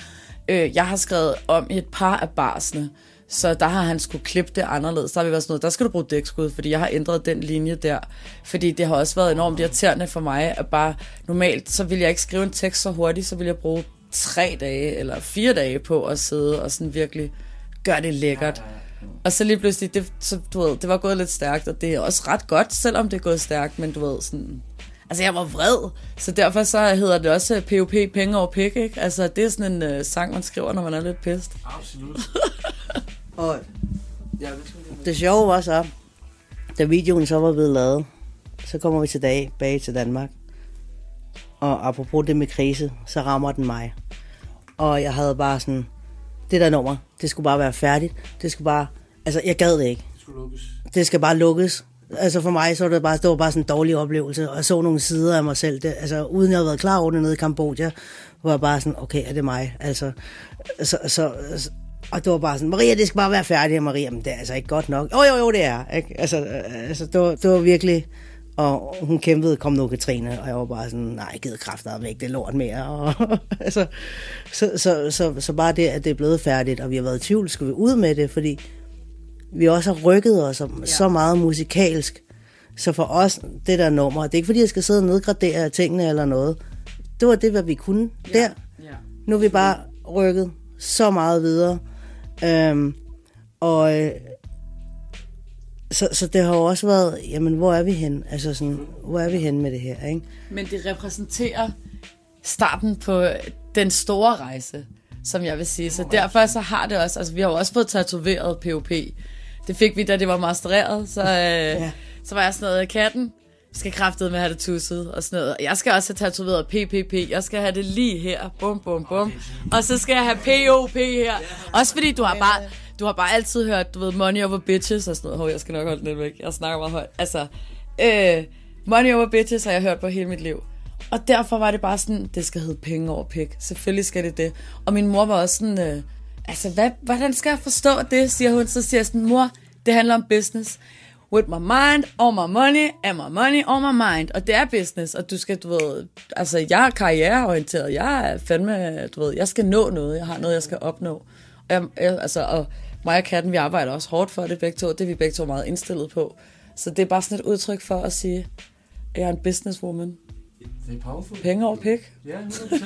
Øh, jeg har skrevet om et par af barsene, Så der har han skulle klippe det anderledes. Der har vi været sådan noget, der skal du bruge dækskud, fordi jeg har ændret den linje der. Fordi det har også været enormt irriterende for mig, at bare normalt, så vil jeg ikke skrive en tekst så hurtigt, så vil jeg bruge tre dage eller fire dage på at sidde og sådan virkelig gøre det lækkert. Og så lige pludselig, det, så, du ved, det var gået lidt stærkt, og det er også ret godt, selvom det er gået stærkt, men du ved, sådan... Altså, jeg var vred, så derfor så hedder det også POP, penge over pik, ikke? Altså, det er sådan en uh, sang, man skriver, når man er lidt pist. Absolut. Og det sjove var så, da videoen så var blevet lavet, så kommer vi tilbage bag til Danmark. Og apropos det med krise, så rammer den mig. Og jeg havde bare sådan, det der nummer, det skulle bare være færdigt. Det skulle bare, altså jeg gad det ikke. Det skal bare lukkes. Altså for mig, så var det bare, det var bare sådan en dårlig oplevelse. Og jeg så nogle sider af mig selv. Det, altså uden jeg havde været klar over det nede i Kambodja, var jeg bare sådan, okay, er det mig? Altså, så, så, og det var bare sådan, Maria, det skal bare være færdigt. Og Maria, men det er altså ikke godt nok. Jo, jo, jo, det er. Ikke? Altså, øh, altså det, var, det var virkelig... Og hun kæmpede, kom nu Katrine, og jeg var bare sådan, nej, jeg gider kraftedet ikke det lort mere. Og, altså, så, så, så, så, bare det, at det er blevet færdigt, og vi har været i tvivl, skal vi ud med det, fordi vi også har rykket os ja. så meget musikalsk. Så for os, det der nummer, det er ikke fordi, jeg skal sidde og nedgradere tingene eller noget. Det var det, hvad vi kunne ja. der. Ja. Nu er vi bare rykket så meget videre. Øhm, og øh, så, så det har jo også været, jamen hvor er vi hen? Altså sådan, hvor er vi hen med det her, ikke? Men det repræsenterer starten på den store rejse, som jeg vil sige. Så derfor så har det også, altså vi har jo også fået tatoveret POP. Det fik vi, da det var mastereret, så, øh, ja. så var jeg sådan noget, katten, skal kraftede med at have det tusset og sådan noget. Jeg skal også have tatoveret PPP. Jeg skal have det lige her. Bum, bum, bum. Og så skal jeg have POP her. Også fordi du har bare, du har bare altid hørt, du ved, money over bitches og sådan noget. Hov, jeg skal nok holde den væk. Jeg snakker meget højt. Altså, øh, money over bitches har jeg hørt på hele mit liv. Og derfor var det bare sådan, det skal hedde penge over pik. Selvfølgelig skal det det. Og min mor var også sådan, øh, altså, hvad, hvordan skal jeg forstå det, siger hun. Så siger jeg sådan, mor, det handler om business with my mind, all my money, and my money, all my mind. Og det er business, og du skal, du ved, altså jeg er karriereorienteret, jeg er fandme, du ved, jeg skal nå noget, jeg har noget, jeg skal opnå. Jeg, jeg, altså, og mig og katten, vi arbejder også hårdt for det begge to, det er vi begge to meget indstillet på. Så det er bare sådan et udtryk for at sige, at jeg er en businesswoman. Det er powerful. Penge over pik. Ja, 100%.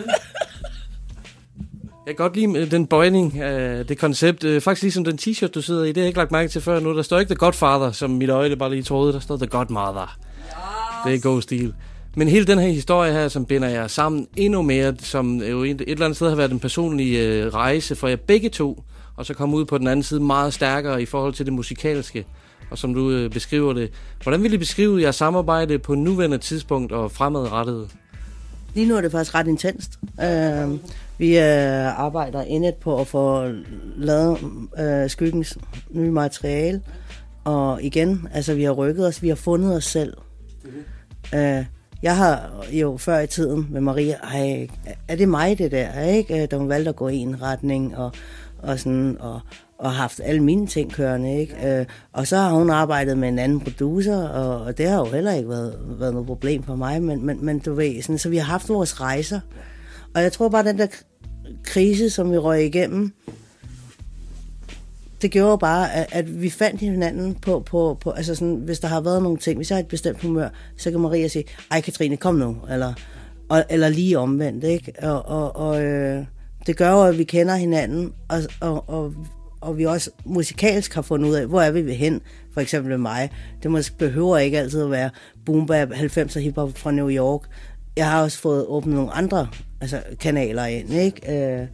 Jeg kan godt lide øh, den bøjning af det koncept. Øh, Faktisk ligesom den t-shirt, du sidder i, det har jeg ikke lagt mærke til før nu. Der står ikke The Godfather, som mit øje bare lige troede. Der står The Godmother. Det er god stil. Men hele den her historie her, som binder jer sammen endnu mere, som jo et eller andet sted har været en personlig øh, rejse for jer begge to, og så komme ud på den anden side meget stærkere i forhold til det musikalske, og som du øh, beskriver det. Hvordan vil I beskrive jeres samarbejde på nuværende tidspunkt og fremadrettet? Lige nu er det faktisk ret intenst. Øh, vi øh, arbejder indet på at få lavet øh, skyggens nye materiale. Og igen, altså vi har rykket os, vi har fundet os selv. Mm-hmm. Øh, jeg har jo før i tiden med Maria, ej, er det mig det der, ikke? Øh, da hun valgte at gå i en retning og, og sådan, og, og haft alle mine ting kørende, ikke? Øh, og så har hun arbejdet med en anden producer, og, og det har jo heller ikke været, været noget problem for mig, men, men, men du ved, sådan, så vi har haft vores rejser. Og jeg tror bare, den der krise, som vi røg igennem, det gjorde bare, at, at vi fandt hinanden på, på, på altså sådan, hvis der har været nogle ting, hvis jeg har et bestemt humør, så kan Maria sige, ej Katrine, kom nu, eller, og, eller lige omvendt, ikke? Og, og, og øh, det gør jo, at vi kender hinanden, og, og, og, og vi også musikalsk har fundet ud af, hvor er vi ved hen, for eksempel med mig. Det måske behøver ikke altid at være boom bap 90'er hiphop fra New York jeg har også fået åbnet nogle andre altså, kanaler ind, ikke? Øh,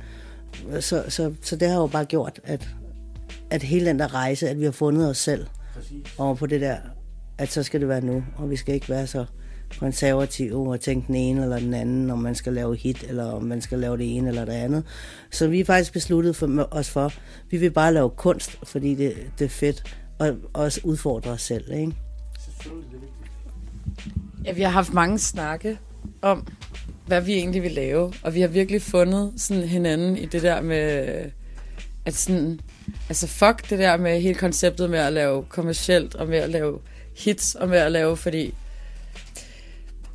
så, så, så det har jo bare gjort, at, at hele den der rejse, at vi har fundet os selv Præcis. over på det der, at så skal det være nu, og vi skal ikke være så konservative og tænke den ene eller den anden, om man skal lave hit, eller om man skal lave det ene eller det andet. Så vi er faktisk besluttet for, os for, vi vil bare lave kunst, fordi det, det er fedt, og også udfordre os selv, ikke? Ja, vi har haft mange snakke om, hvad vi egentlig vil lave. Og vi har virkelig fundet sådan hinanden i det der med, at sådan, altså fuck det der med hele konceptet med at lave kommercielt, og med at lave hits, og med at lave, fordi,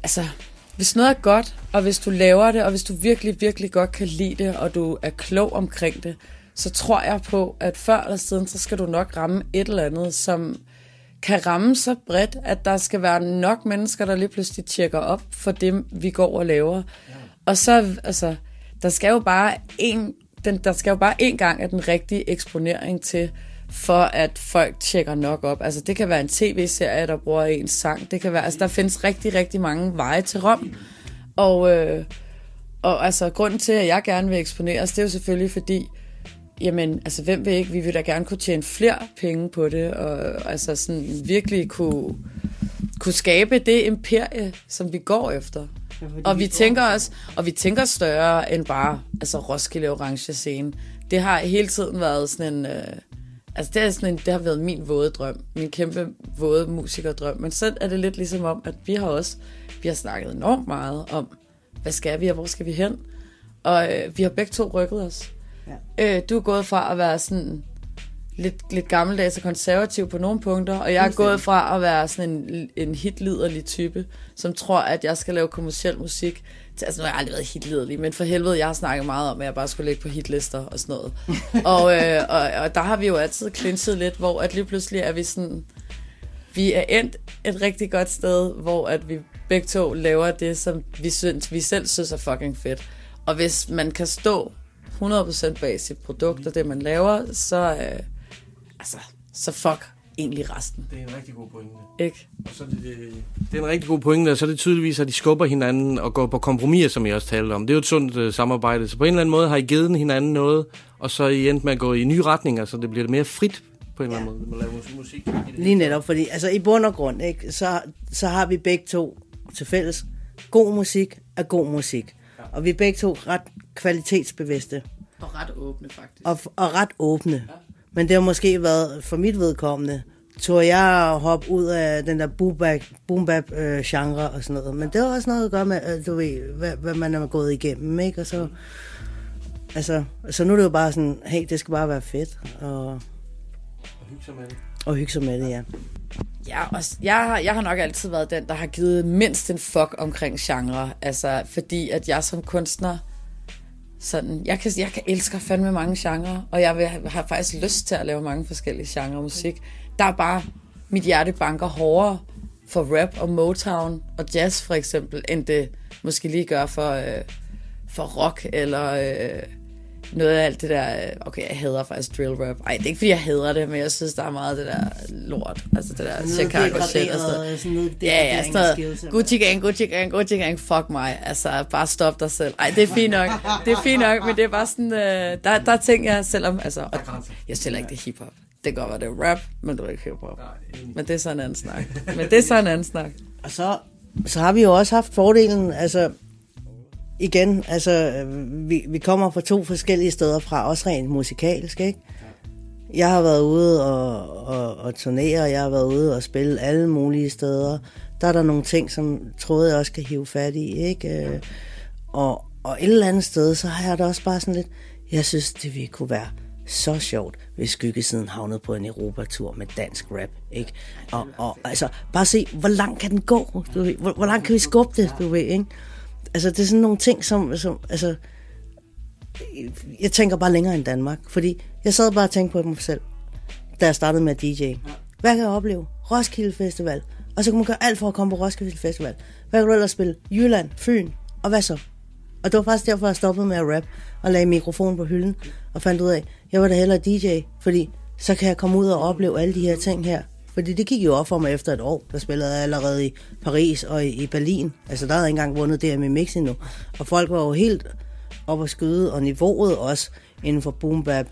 altså, hvis noget er godt, og hvis du laver det, og hvis du virkelig, virkelig godt kan lide det, og du er klog omkring det, så tror jeg på, at før eller siden, så skal du nok ramme et eller andet, som kan ramme så bredt, at der skal være nok mennesker, der lige pludselig tjekker op for det, vi går og laver. Ja. Og så, altså, der skal jo bare en, den, der skal jo bare en gang af den rigtige eksponering til, for at folk tjekker nok op. Altså, det kan være en tv-serie, der bruger en sang. Det kan være, altså, der findes rigtig, rigtig mange veje til Rom. Og, øh, og altså, grunden til, at jeg gerne vil eksponeres, det er jo selvfølgelig fordi, jamen, altså, hvem vil ikke? Vi vil da gerne kunne tjene flere penge på det, og altså sådan virkelig kunne, kunne skabe det imperie, som vi går efter. Og vi tænker os, og vi tænker større end bare altså Roskilde Orange Scene. Det har hele tiden været sådan en, øh, altså det, er sådan en, det har været min våde drøm, min kæmpe våde musikerdrøm. Men så er det lidt ligesom om, at vi har også, vi har snakket enormt meget om, hvad skal vi, og hvor skal vi hen? Og øh, vi har begge to rykket os. Ja. Øh, du er gået fra at være sådan lidt, lidt gammeldags og konservativ på nogle punkter, og jeg er gået fra at være sådan en, en hitliderlig type, som tror, at jeg skal lave kommersiel musik. Til, altså, nu har jeg aldrig været hitliderlig, men for helvede, jeg har snakket meget om, at jeg bare skulle lægge på hitlister og sådan noget. og, øh, og, og der har vi jo altid klinset lidt, hvor at lige pludselig er vi sådan... Vi er endt et rigtig godt sted, hvor at vi begge to laver det, som vi, synes, vi selv synes er fucking fedt. Og hvis man kan stå 100% bag sit produkt og det, man laver, så, øh, altså, så fuck egentlig resten. Det er en rigtig god pointe. Ikke? Så er det, det, det er en rigtig god pointe, og så er det tydeligvis, at de skubber hinanden og går på kompromiser, som jeg også talte om. Det er jo et sundt uh, samarbejde. Så på en eller anden måde har I givet hinanden noget, og så er I endt med at gå i nye retninger, så det bliver mere frit på en eller anden måde, at lave musik. Lige netop, fordi altså, i bund og grund, ikke, så, så har vi begge to til fælles, god musik er god musik. Ja. Og vi er begge to ret kvalitetsbevidste. Og ret åbne, faktisk. Og, og ret åbne. Ja. Men det har måske været, for mit vedkommende, tog jeg hoppe ud af den der boom-bap-genre øh, og sådan noget. Men det har også noget at gøre med, øh, du ved, hvad, hvad man er gået igennem, ikke? Og så, altså, så nu er det jo bare sådan, hey, det skal bare være fedt. Og, og hygge sig med det. Og hygge sig med det, ja. Ja, og jeg, har, jeg har nok altid været den, der har givet mindst en fuck omkring genre. Altså, fordi at jeg som kunstner, sådan, jeg kan, jeg kan elske fandme mange genrer, og jeg vil, har faktisk lyst til at lave mange forskellige genrer musik. Der er bare, mit hjerte banker hårdere for rap og Motown og jazz for eksempel, end det måske lige gør for, øh, for rock eller øh, noget af alt det der, okay, jeg hader faktisk drill rap. Ej, det er ikke fordi, jeg hader det, men jeg synes, der er meget af det der lort. Altså det der Chicago shit og sådan noget. Ja, ja, sådan noget. Gucci gang, Gucci gang, Gucci gang, fuck mig. Altså, bare stop dig selv. Ej, det er fint nok. Det er fint nok, men det er bare sådan, øh, der, der tænker jeg, selvom, altså, og jeg stiller ikke det hiphop. Det kan godt være, det er rap, men det er ikke hiphop. Men det er sådan en anden snak. Men det er sådan en anden snak. Og så, så har vi jo også haft fordelen, altså, igen, altså, øh, vi, vi kommer fra to forskellige steder fra, også rent musikalsk, ikke? Jeg har været ude og, og, og turnere, jeg har været ude og spille alle mulige steder. Der er der nogle ting, som troede jeg også kan hive fat i, ikke? Øh, og, og et eller andet sted, så har jeg da også bare sådan lidt, jeg synes, det ville kunne være så sjovt, hvis Skyggesiden havnede på en Europatur med dansk rap, ikke? Og, og altså, bare se, hvor langt kan den gå, du ved? Hvor, hvor langt kan vi skubbe det, du ved, ikke? Altså, det er sådan nogle ting, som, som altså, jeg tænker bare længere end Danmark, fordi jeg sad bare og tænkte på mig selv, da jeg startede med at DJ. Hvad kan jeg opleve? Roskilde Festival. Og så kan man gøre alt for at komme på Roskilde Festival. Hvad kan du ellers spille? Jylland, Fyn, og hvad så? Og det var faktisk derfor, jeg stoppede med at rap og lagde mikrofonen på hylden og fandt ud af, at jeg var da hellere DJ, fordi så kan jeg komme ud og opleve alle de her ting her. Fordi det gik jo op for mig efter et år. Der spillede jeg allerede i Paris og i Berlin. Altså, der havde jeg ikke engang vundet DM i Mix endnu. Og folk var jo helt op at skyde, og niveauet også inden for boom bap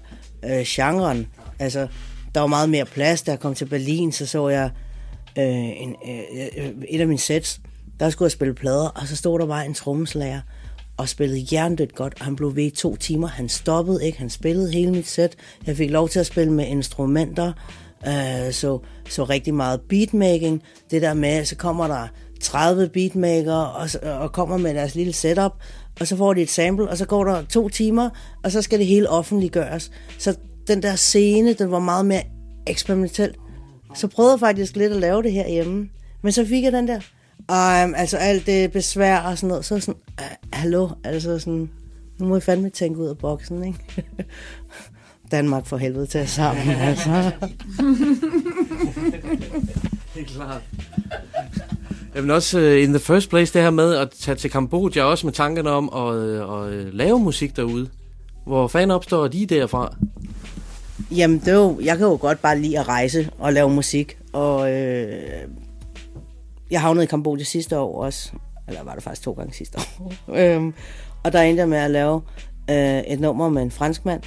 øh, genren. Altså, der var meget mere plads. Da jeg kom til Berlin, så så jeg øh, en, øh, øh et af mine sets. Der skulle jeg spille plader, og så stod der bare en trommeslager og spillede jerndødt godt, og han blev ved i to timer. Han stoppede ikke, han spillede hele mit sæt. Jeg fik lov til at spille med instrumenter, øh, så, så rigtig meget beatmaking. Det der med, så kommer der 30 beatmaker og, og kommer med deres lille setup, og så får de et sample, og så går der to timer, og så skal det hele offentliggøres. Så den der scene, den var meget mere eksperimentel. Så prøvede jeg faktisk lidt at lave det her hjemme. Men så fik jeg den der, um, altså alt det besvær og sådan noget, så sådan, uh, hallo, altså sådan, nu må jeg fandme tænke ud af boksen, ikke? Danmark for helvede til sammen. Altså. Det er klart. Jamen også uh, in the first place, det her med at tage til Kambodja, også med tankerne om at, uh, at lave musik derude. Hvor fanden opstår de derfra? Jamen, det er jo, jeg kan jo godt bare lide at rejse og lave musik. Og øh, jeg havnede i Kambodja sidste år også. Eller var det faktisk to gange sidste år. øhm, og der endte jeg med at lave øh, et nummer med en fransk mand.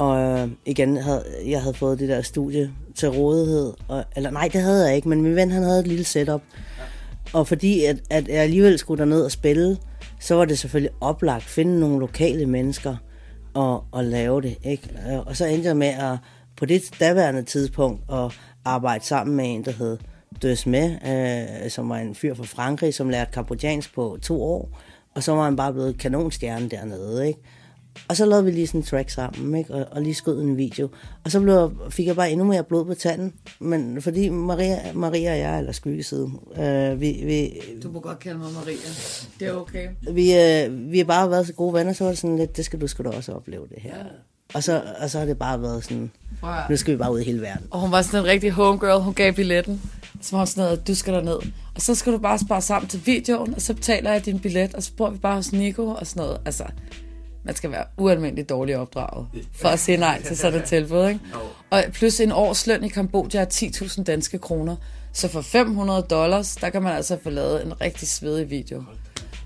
Og øh, igen, havde, jeg havde fået det der studie til rådighed. Og, eller nej, det havde jeg ikke, men min ven han havde et lille setup. Og fordi at, at jeg alligevel skulle derned og spille, så var det selvfølgelig oplagt at finde nogle lokale mennesker og, og lave det. Ikke? Øh, Og så endte jeg med at på det daværende tidspunkt at arbejde sammen med en, der hed Døsme, øh, som var en fyr fra Frankrig, som lærte kambodjansk på to år. Og så var han bare blevet kanonstjerne dernede. Ikke? Og så lavede vi lige sådan en track sammen, ikke? Og, og lige skød en video. Og så blev, jeg- fik jeg bare endnu mere blod på tanden. Men fordi Maria, Maria og jeg, eller skyggesiden, øh, vi, vi, Du må godt kalde mig Maria. Det er okay. vi, øh, vi har bare været så gode venner, så var det sådan lidt, det skal du sgu da også opleve det her. Og så, og så har det bare været sådan, Prøv nu skal vi bare ud i hele verden. Og hun var sådan en rigtig homegirl. Hun gav billetten. Så var hun sådan noget, du skal derned. Og så skal du bare spare sammen til videoen, og så betaler jeg din billet, og så bor vi bare hos Nico og sådan noget. Altså, man skal være ualmindeligt dårligt opdraget for at sige nej til sådan et tilbud, ikke? Og plus en års løn i Kambodja er 10.000 danske kroner. Så for 500 dollars, der kan man altså få lavet en rigtig svedig video.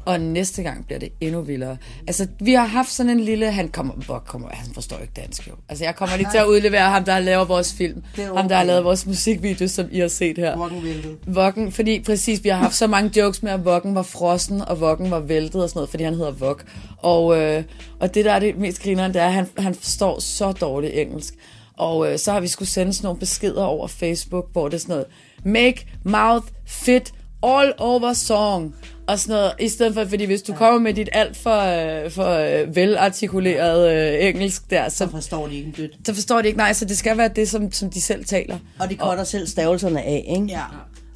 Og næste gang bliver det endnu vildere. Altså, vi har haft sådan en lille... Han kommer, hvor kommer han forstår ikke dansk jo. Altså, jeg kommer lige til at udlevere ham, der har lavet vores film. Er Ham, der har okay. lavet vores musikvideo, som I har set her. Voggen væltede. Voggen, fordi præcis, vi har haft så mange jokes med, at Voggen var frossen, og Voggen var væltet og sådan noget, fordi han hedder Vog. Og, øh, og det, der er det mest grineren, det er, at han, han forstår så dårligt engelsk. Og øh, så har vi skulle sende sådan nogle beskeder over Facebook, hvor det er sådan noget, make mouth fit all over song. Og sådan noget, i stedet for, fordi hvis du kommer med dit alt for, øh, for øh, velartikuleret øh, engelsk der, Så så, forstår de ikke en dødt. så forstår de ikke, nej, så det skal være det, som, som de selv taler. Og de cutter selv stavelserne af, ikke? Ja.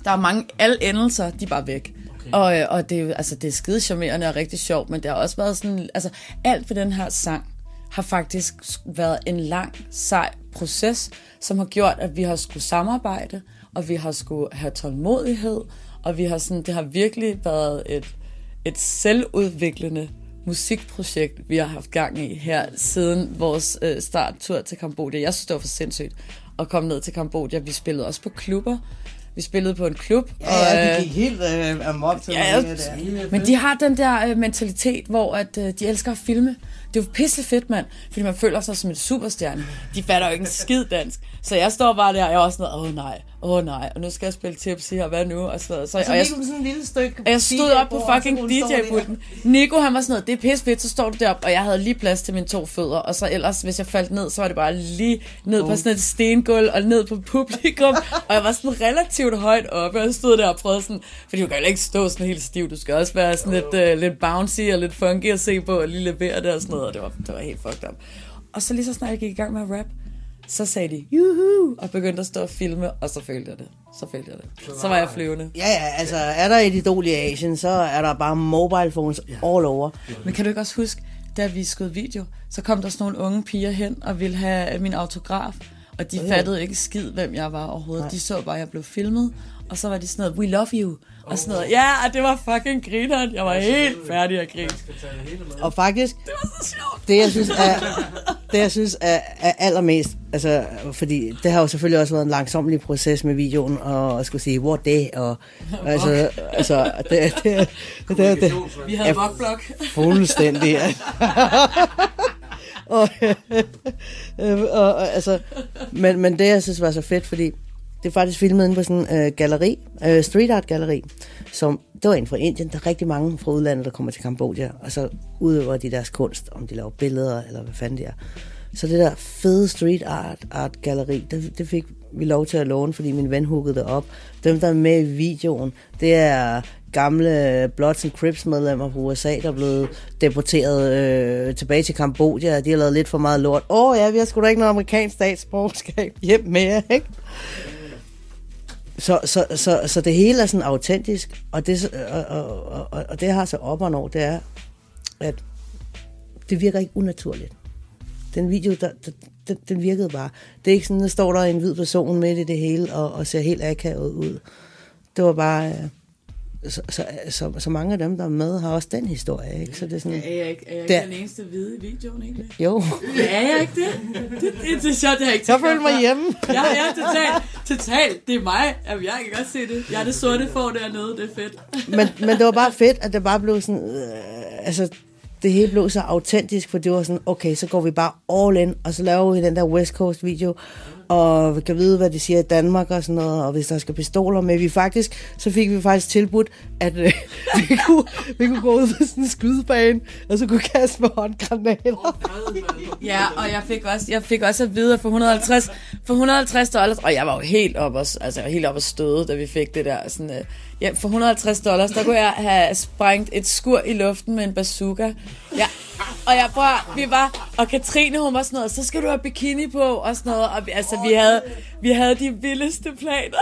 Der er mange, alle endelser, de er bare væk. Okay. Og, øh, og det er altså, det er skide charmerende og rigtig sjovt, men det har også været sådan, altså, alt ved den her sang har faktisk været en lang, sej proces, som har gjort, at vi har skulle samarbejde, og vi har skulle have tålmodighed, og vi har sådan, det har virkelig været et, et selvudviklende musikprojekt, vi har haft gang i her siden vores øh, starttur til Kambodja. Jeg synes, det var for sindssygt at komme ned til Kambodja. Vi spillede også på klubber. Vi spillede på en klub. Ja, øh, de gik helt øh, amok til Ja, det der. men de har den der øh, mentalitet, hvor at, øh, de elsker at filme. Det er jo pisse fedt, mand. Fordi man føler sig som en superstjerne. De fatter jo ikke en skid dansk. Så jeg står bare der, og jeg er også sådan noget, åh nej, åh nej. Og nu skal jeg spille tips her, hvad nu? Og, sådan noget. Så, Så og jeg, lige sådan et lille stykke og jeg stod op på fucking så DJ-pulten. Nico, han var sådan noget, det er pisse fedt, så står du deroppe, og jeg havde lige plads til mine to fødder. Og så ellers, hvis jeg faldt ned, så var det bare lige ned på sådan et stengulv, og ned på publikum. og jeg var sådan relativt højt oppe, og jeg stod der og prøvede sådan, fordi du kan jo ikke stå sådan helt stiv, du skal også være sådan lidt, uh, lidt bouncy og lidt funky at se på, og lige levere det og sådan noget, og det var, det var helt fucked up. Og så lige så snart jeg gik i gang med at rap, så sagde de, juhu, og begyndte at stå og filme, og så følte jeg det. Så følte jeg det. Så var jeg flyvende. Ja, ja, altså er der et idol i Asien, så er der bare mobile phones all over. Men kan du ikke også huske, da vi skød video, så kom der sådan nogle unge piger hen og ville have min autograf, og de fattede ikke skid, hvem jeg var overhovedet. De så bare, at jeg blev filmet, og så var de sådan noget, we love you, og sådan noget. Ja, og det var fucking grineren. Jeg var helt færdig at grine. Og faktisk, Det var så sjovt. det jeg synes er, det jeg synes er, er allermest, altså, fordi det har jo selvfølgelig også været en langsomlig proces med videoen, og at skulle sige, hvor det, og altså, altså det, det, det, det, det, Vi havde vokblok. Fuldstændig. og, øh, og, og, altså, men, men det, jeg synes var så fedt, fordi det er faktisk filmet inde på sådan en øh, galleri, øh, street art galleri, som, det var en fra Indien, der er rigtig mange fra udlandet, der kommer til Kambodja, og så udøver de deres kunst, om de laver billeder, eller hvad fanden de er. Så det der fede street art, art galleri, det, det fik vi lov til at låne, fordi min ven huggede det op. Dem, der er med i videoen, det er gamle Bloods and Crips medlemmer fra USA, der er blevet deporteret øh, tilbage til Kambodja. De har lavet lidt for meget lort. Åh oh, ja, vi har sgu da ikke noget amerikansk statsborgerskab hjem mere, ikke? Så, så, så, så det hele er sådan autentisk, og det, og, og, og, og det har så op og over, det er, at det virker ikke unaturligt. den video, der, der, den, den virkede bare. Det er ikke sådan, der står der en hvid person midt i det hele, og, og ser helt akavet ud. Det var bare... Øh, så, så, så, så mange af dem, der er med, har også den historie, ikke? Så det er sådan... Er jeg er jeg ikke Der- den eneste hvide i videoen, egentlig? Jo. Er jeg ikke det? Det, det, det er sjovt, det har jeg ikke Jeg føler mig hjemme. Ja, ja, totalt. Totalt. Det er mig. Jamen, jeg kan godt se det. Jeg er det sorte for dernede. Det er fedt. men, men det var bare fedt, at det bare blev sådan... Øh, altså, det hele blev så autentisk, for det var sådan, okay, så går vi bare all in, og så laver vi den der West Coast video, og vi kan vide, hvad de siger i Danmark og sådan noget, og hvis der skal pistoler med, vi faktisk, så fik vi faktisk tilbudt, at øh, vi, kunne, vi kunne gå ud på sådan en skydebane, og så kunne kaste med håndgranater. Ja, og jeg fik også, jeg fik også at vide, at for 150, for 150 dollars, og jeg var jo helt op og, altså, helt op og støde, da vi fik det der. Sådan, øh, ja, for 150 dollars, der kunne jeg have sprængt et skur i luften med en bazooka. Ja, og jeg prøver, vi var, og Katrine, hun var sådan noget, så skal du have bikini på, og sådan noget, og vi, altså, vi havde, vi havde de vildeste planer.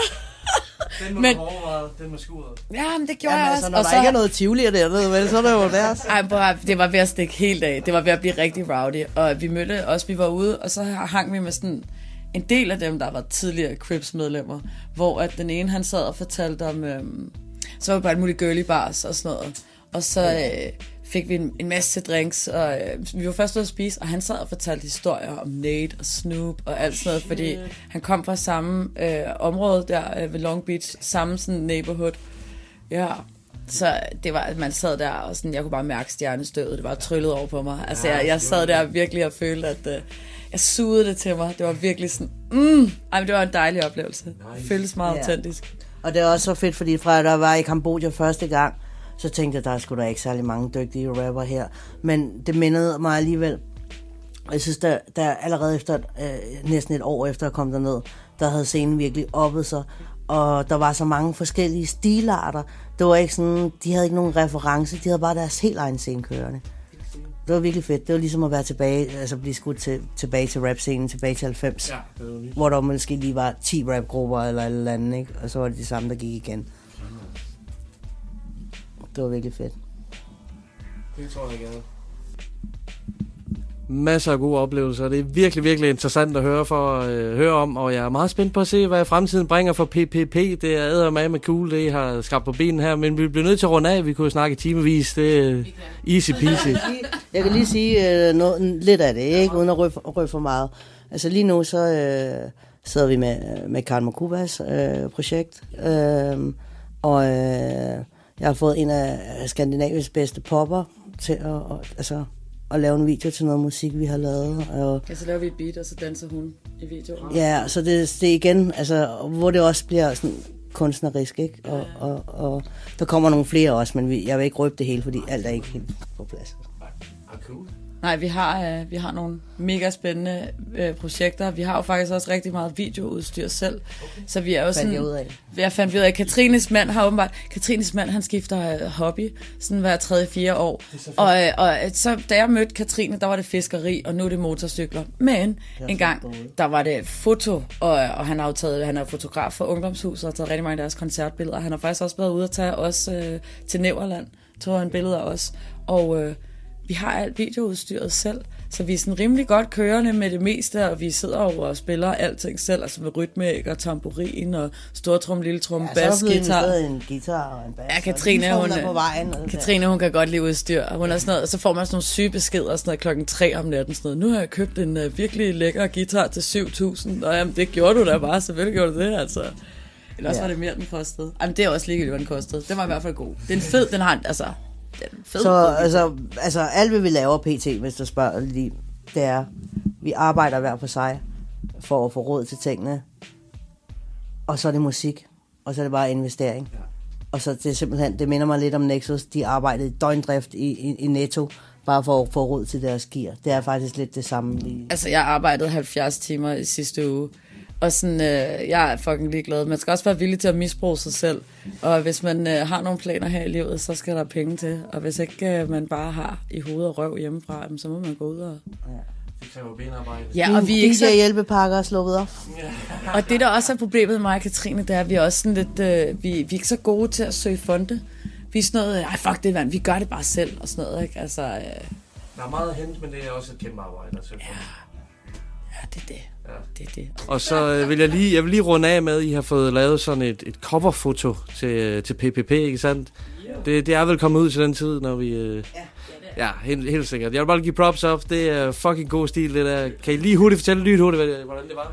Den må Men- overveje, den med skuret. Ja, men det gjorde Jamen, jeg altså, også. når og der så, ikke er noget tivoli dernede, vel, så er det jo deres. ej, at- det var ved at stikke helt af. Det var ved at blive rigtig rowdy. Og vi mødte også, vi var ude, og så hang vi med sådan en del af dem, der var tidligere Crips-medlemmer, hvor at den ene, han sad og fortalte om, øhm, så var vi bare et muligt girly bars og sådan noget. Og så øh, fik vi en, en masse drinks, og øh, vi var først ude at spise, og han sad og fortalte historier om Nate og Snoop og alt sådan noget, fordi han kom fra samme øh, område der øh, ved Long Beach, samme sådan neighborhood. Ja, så det var, at man sad der, og sådan, jeg kunne bare mærke stjernestøvet, det var tryllet over på mig. Altså, jeg, jeg sad der virkelig og følte, at øh, jeg sugede det til mig. Det var virkelig sådan, mm, ej, men det var en dejlig oplevelse. Det føltes meget Ja. autentisk. Og det er også så fedt, fordi fra da jeg var i Kambodja første gang, så tænkte jeg, der skulle der ikke særlig mange dygtige rapper her. Men det mindede mig alligevel. Og Jeg synes, der, der allerede efter, øh, næsten et år efter at komme derned, der havde scenen virkelig oppet sig. Og der var så mange forskellige stilarter. Det var ikke sådan, de havde ikke nogen reference, de havde bare deres helt egen scene kørende. Det var virkelig fedt. Det var ligesom at være tilbage, altså blive skudt til, tilbage til rap-scenen, tilbage til 90. Ja, hvor der måske lige var 10 rapgrupper eller et eller andet, ikke? Og så var det de samme, der gik igen. Det var virkelig fedt. Det tror jeg gerne. Masser af gode oplevelser. Det er virkelig, virkelig interessant at høre, for, øh, høre om, og jeg er meget spændt på at se, hvad fremtiden bringer for PPP. Det er æder med med cool, det I har skabt på benen her, men vi bliver nødt til at runde af. Vi kunne snakke timevis. Det er easy peasy. Jeg kan lige sige øh, noget, lidt af det, ikke? uden at røbe, røbe for meget. Altså lige nu, så øh, sidder vi med, med Karl Makubas øh, projekt, øh, og øh, jeg har fået en af Skandinaviens bedste popper til at, og, altså, at lave en video til noget musik, vi har lavet. Og, Ja, så laver vi et beat, og så danser hun i videoen. Ja, så det, det er igen, altså, hvor det også bliver sådan kunstnerisk, ikke? Og, og, og der kommer nogle flere også, men vi, jeg vil ikke røbe det hele, fordi alt er ikke helt på plads. Nej, vi har, øh, vi har nogle mega spændende øh, projekter. Vi har jo faktisk også rigtig meget videoudstyr selv. Så vi er jo sådan... jeg ud af. Jeg fandt ud af, at Katrines mand har åbenbart... Katrines mand, han skifter øh, hobby sådan hver tredje, fire år. Og, øh, og øh, så da jeg mødte Katrine, der var det fiskeri, og nu er det motorcykler. Men en gang, der var det foto, og, og han har jo taget, han er fotograf for Ungdomshuset, og har taget rigtig mange af deres koncertbilleder. Han har faktisk også været ude og tage os øh, til Næverland, tog en billede af os. Og øh, vi har alt videoudstyret selv, så vi er sådan rimelig godt kørende med det meste, og vi sidder over og spiller alting selv, altså med rytmeæg og tamburin og stortrum, lille trum, Ja, ja, bas, guitar. i en guitar og en bas. Ja, Katrine, hun, er på vejen. Katrine, hun kan godt lide udstyr. og Hun er sådan noget, og så får man sådan nogle syge beskeder sådan noget, klokken 3 om natten. Sådan noget. Nu har jeg købt en uh, virkelig lækker guitar til 7.000. Og jamen, det gjorde du da bare. Selvfølgelig gjorde du det, altså. Eller også Ja. ja. var det mere, den kostede. Jamen, det er også ligegyldigt, hvad den kostede. Den var i hvert fald god. Den er fed, den har altså... Fed, Så altså, altså alt, hvad vi laver pt, hvis du spørger lige, det er, vi arbejder hver for sig for at få råd til tingene. Og så er det musik. Og så er det bare investering. Ja. Og så det er simpelthen, det minder mig lidt om Nexus. De arbejdede i døgndrift i, i, i Netto, bare for at få råd til deres gear. Det er faktisk lidt det samme. Altså, jeg arbejdede 70 timer i sidste uge. Og sådan, øh, jeg er fucking ligeglad. Man skal også være villig til at misbruge sig selv. Og hvis man øh, har nogle planer her i livet, så skal der penge til. Og hvis ikke øh, man bare har i hovedet og røv hjemmefra, jamen, så må man gå ud og... Det kræver benarbejde. Ja, og vi er ikke så... hjælpepakker er sluppet op. Og det, der også er problemet med mig og Katrine, det er, at vi er også sådan lidt... Øh, vi, vi er ikke så gode til at søge fonde. Vi er sådan noget, ej fuck det, mand, vi gør det bare selv og sådan noget, ikke? Altså, øh, Der er meget at hente, men det er også et kæmpe arbejde. Altså. Ja. Ja, det er det. Ja. Det det. Og så øh, vil jeg lige, jeg vil lige runde af med, at I har fået lavet sådan et, et coverfoto til, øh, til PPP, ikke sandt? Det, det er vel kommet ud til den tid, når vi... Øh, ja, helt, helt sikkert. Jeg vil bare give props op. Det er fucking god stil, det der. Kan I lige hurtigt fortælle lyt hurtigt, hvordan det var?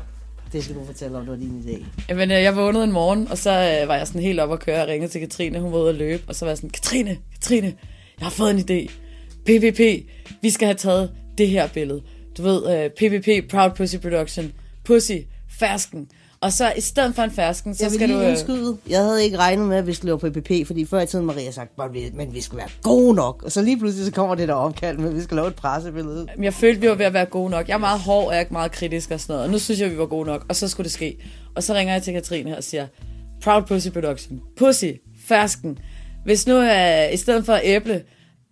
Det skal du fortælle om, det var din idé. Jamen, jeg vågnede en morgen, og så var jeg sådan helt op at køre og ringede til Katrine. Hun var ude at løbe, og så var jeg sådan, Katrine, Katrine, jeg har fået en idé. PPP, vi skal have taget det her billede. Du ved, øh, PPP, Proud Pussy Production, Pussy, fersken. Og så i stedet for en fersken, så Jeg vil skal du... øh, indskyde. Jeg havde ikke regnet med, at vi skulle lave PPP, fordi før i tiden Maria sagt, "Bare vi- men vi skulle være gode nok. Og så lige pludselig så kommer det der opkald med, at vi skal lave et pressebillede. Men jeg følte, vi var ved at være gode nok. Jeg er meget hård, og jeg er meget kritisk og sådan noget. Og nu synes jeg, vi var gode nok, og så skulle det ske. Og så ringer jeg til Katrine og siger, Proud Pussy Production. Pussy, fersken. Hvis nu uh, i stedet for æble,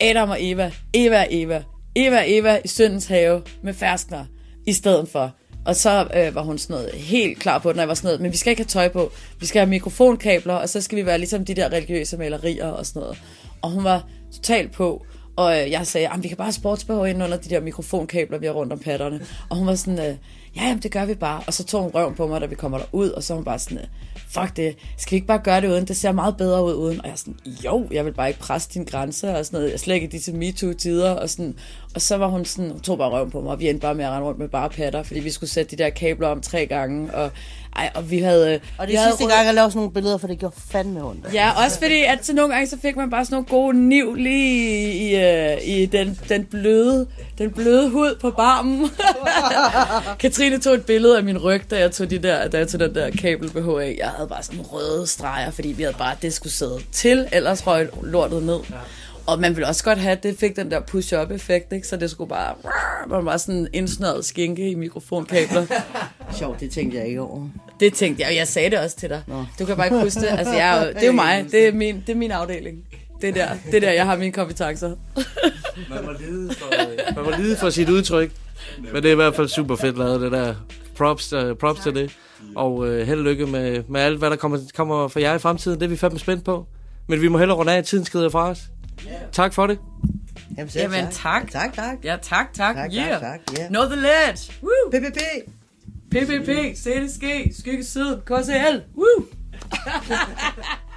Adam og Eva, Eva og Eva, Eva Eva i søndens have med ferskner i stedet for. Og så øh, var hun sådan noget helt klar på den, jeg var sådan noget, men vi skal ikke have tøj på, vi skal have mikrofonkabler, og så skal vi være ligesom de der religiøse malerier og sådan noget. Og hun var totalt på, og øh, jeg sagde, vi kan bare sportsbehov ind under de der mikrofonkabler, vi har rundt om patterne. Og hun var sådan, øh, ja, jamen, det gør vi bare. Og så tog hun røven på mig, da vi kommer derud, og så var hun bare sådan, øh, fuck det, skal vi ikke bare gøre det uden? Det ser meget bedre ud uden. Og jeg er sådan, jo, jeg vil bare ikke presse dine grænser og sådan noget. Jeg slækker de til MeToo-tider og sådan. Og så var hun sådan, hun tog bare røven på mig, og vi endte bare med at rende rundt med bare patter, fordi vi skulle sætte de der kabler om tre gange. Og, ej, og vi havde... Og vi det sidste gang, jeg lavede sådan nogle billeder, for det gjorde fandme ondt. Ja, også fordi, at så nogle gange, så fik man bare sådan nogle gode niv lige i, øh, i den, den, bløde, den bløde hud på barmen. Katrine tog et billede af min ryg, da jeg tog, de der, da jeg tog den der kabel BH af. Jeg havde bare sådan røde streger, fordi vi havde bare, det skulle sidde til, ellers røg lortet ned. Og man ville også godt have, at det fik den der push-up-effekt, ikke? så det skulle bare, man var sådan indsnøret skinke i mikrofonkabler. Sjovt, det tænkte jeg ikke over. Det tænkte jeg, og jeg sagde det også til dig. Nå. Du kan bare ikke huske det. Altså, jeg er jo, det er jo mig. Det er min, det er min afdeling. Det er der, det er der, jeg har mine kompetencer. Man må lide for, man må lide for sit udtryk. Men det er i hvert fald super fedt lavet, det der. Props, uh, props til det. Og uh, held og lykke med, med alt, hvad der kommer, kommer for jer i fremtiden. Det er vi fandme spændt på. Men vi må hellere runde af, tiden skrider fra os. Tak for det. Jamen, selv Jamen, tak. Tak, tak. Ja, tak, tak. Tak, yeah. tak, tak, yeah. Know the ledge. Woo. PPP. PPP. Se det ske. Skyggesiden. KCL. Woo.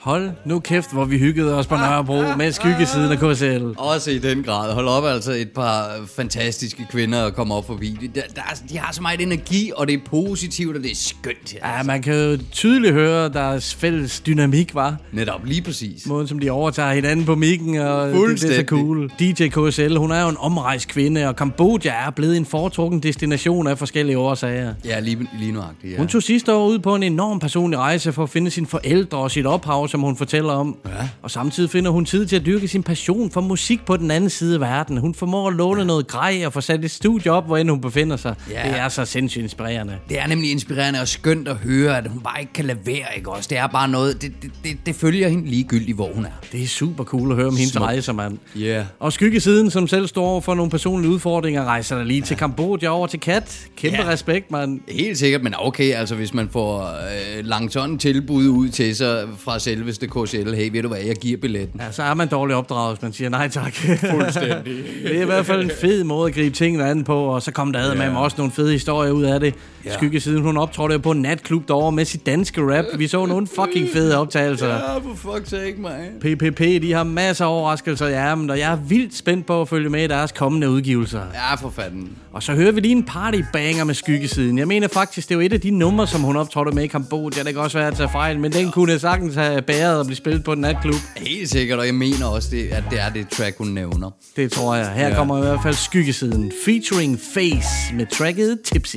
Hold nu kæft, hvor vi hyggede os på Nørrebro med skyggesiden af KCL. Også i den grad. Hold op, altså et par fantastiske kvinder at komme op forbi. De, der, der, er- de har så meget energi, og det er positivt, og det er skønt. Ja, man kan jo tydeligt høre deres fælles dynamik, var. Netop, lige præcis. Måden, som de overtager hinanden på mikken, og det, det er så cool. DJ KSL, hun er jo en omrejst kvinde, og Kambodja er blevet en foretrukken destination af forskellige årsager. Ja, lige, lige nuagtigt, ja. Hun tog sidste år ud på en enorm personlig rejse for at finde sine forældre og sit ophav, som hun fortæller om. Ja. Og samtidig finder hun tid til at dyrke sin passion for musik på den anden side af verden. Hun formår at låne ja. noget grej og få sat et studie op, hvor end hun befinder sig. Ja. Det er så sindssygt inspirerende. Det er nemlig inspirerende og skønt at høre, at hun bare ikke kan lade være, ikke også? Det er bare noget, det, det, det, det følger hende ligegyldigt, hvor hun er. Det er super cool at høre om hendes Smukt. rejser, mand. Ja. Yeah. Og skyggesiden, som selv står for nogle personlige udfordringer, rejser der lige til Kambodja over til Kat. Kæmpe Ja. respekt, mand. Helt sikkert, men okay, altså hvis man får øh, langt sådan tilbud ud til sig fra selveste KCL, hey, ved du hvad, jeg giver billetten. Ja, så er man dårligt opdraget, hvis man siger nej tak. Fuldstændig. det er i hvert fald en fed måde at gribe tingene an på, og så kom der ja. med også nogle fede historier ud af det. Ja. Skyggesiden, hun optrådte jo på en natklub derovre med sit danske rap. Vi så nogle fucking fede optagelser. Ja, for fuck's sake, man. PPP, de har masser af overraskelser i ærmen, og jeg er vildt spændt på at følge med i deres kommende udgivelser. Ja, for fanden. Og så hører vi lige en partybanger med skyggesiden. Jeg mener faktisk, det er jo et af de numre, som hun optrådte med i Kambodja. Det kan også være at tage fejl, men den kunne sagtens have bæret og blive spillet på en natklub. Helt sikkert, og jeg mener også, det, at det er det track, hun nævner. Det tror jeg. Her. Ja. kommer i hvert fald skyggesiden. Featuring Face med tracket Tipsy.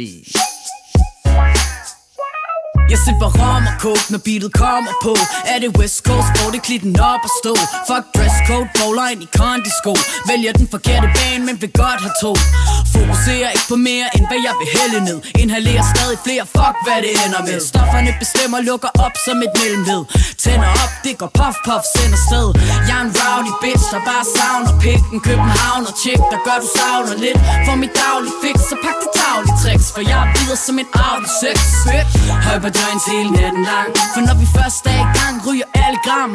Jeg sipper rom og coke, når beatet kommer på. Er det West Coast, hvor det klitten op og stå? Fuck dresscode, bowler ind i kondisko Vælger den forkerte bane, men vil godt have to Fokuserer ikke på mere, end hvad jeg vil hælde ned. Inhalerer stadig flere, fuck hvad det ender med. Stofferne bestemmer, lukker op som et mellemled. Tænder op, det går puff puff, sender sted. Jeg er en rowdy bitch, der bare savner pikken. København og chick, der gør du savner lidt. For mit daglige fix, så pak det daglige tricks For jeg er videre som en Audi 6 Høj joints hele natten lang. For når vi først er i gang, ryger alle gram.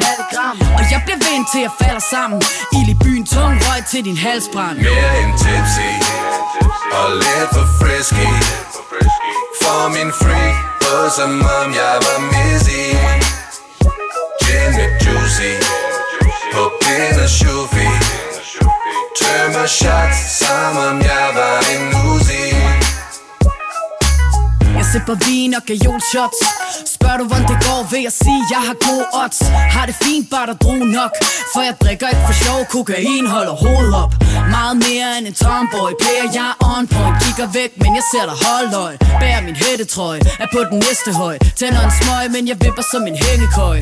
Og jeg bliver vendt til at falde sammen. Ild i byen, tung røg til din halsbrand. Mere end tipsy Og lidt for frisky. For min freak På som om jeg var missy. Gin med juicy På pind og shufi Tømmer shots Som om jeg var en Jeg sipper vin og gajolshots Spørger du hvordan det går, vil jeg sige, jeg har gode odds. Har det fint, bare der drue nok. For jeg drikker ikke for sjov, kokain holder hovedet op. Meget mere end en tomboy Player, jeg er on point, kigger væk, men jeg ser dig holdøj. Bærer min hættetrøje, er på den næste høj. Tænder en smøg, men jeg vipper som en hængekøj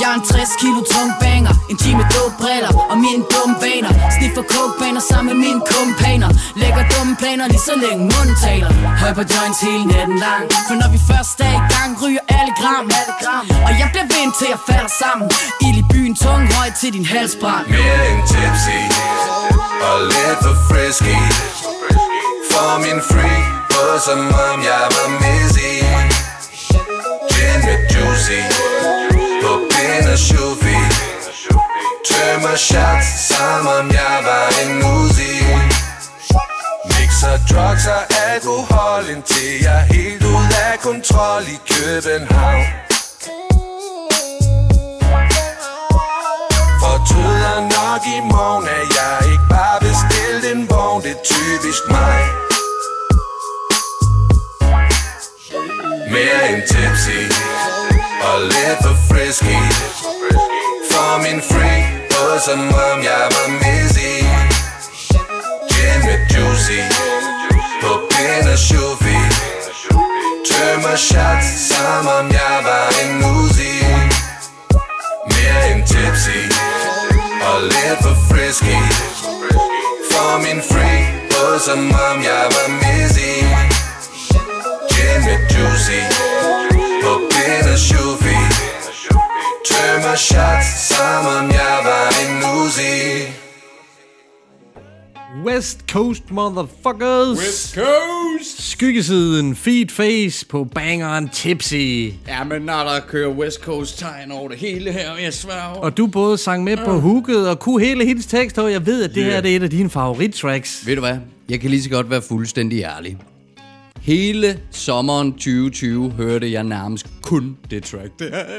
jeg er en 60 kilo tung banger En time med dope briller og mine dumme vaner. Sniffer coke sammen med mine kumpaner Lægger dumme planer lige så længe munden taler. Høj på joints hele natten lang. For når vi først er i gang, ryger alle gram. Og jeg bliver vendt til at falde sammen. Ild i byen, tung høj til din halsbrand. Mere end tipsy Og lidt for frisky. For min free På som om jeg var missy. Gin med juicy pind shufi Tømmer shots Som om jeg var en musi Mixer drugs og alkohol Indtil jeg er helt ud af kontrol i København Fortryder nok i morgen At jeg ikke bare bestilte en vogn Det er typisk mig Mere end tipsy. Og lidt for frisky. For min freak På som om jeg var missy Gin med juicy På pind og shufi Tømmer shots Som om jeg var en Uzi Mere end tipsy. Og lidt for frisky. For min freak På som om jeg var missy Gin med juicy. På pind og shufi Tømmer shots Som om jeg var en Uzi West Coast motherfuckers. West Coast. Skyggesiden, feed face på bangeren Tipsy. Ja, men når der kører West Coast tegn over det hele her, jeg sværger. Og du både sang med på hooket og kunne hele hendes tekst, og jeg ved, at det Yeah. her det er et af dine favorittracks. Ved du hvad? Jeg kan lige så godt være fuldstændig ærlig. Hele sommeren 2020 hørte jeg nærmest kun det track.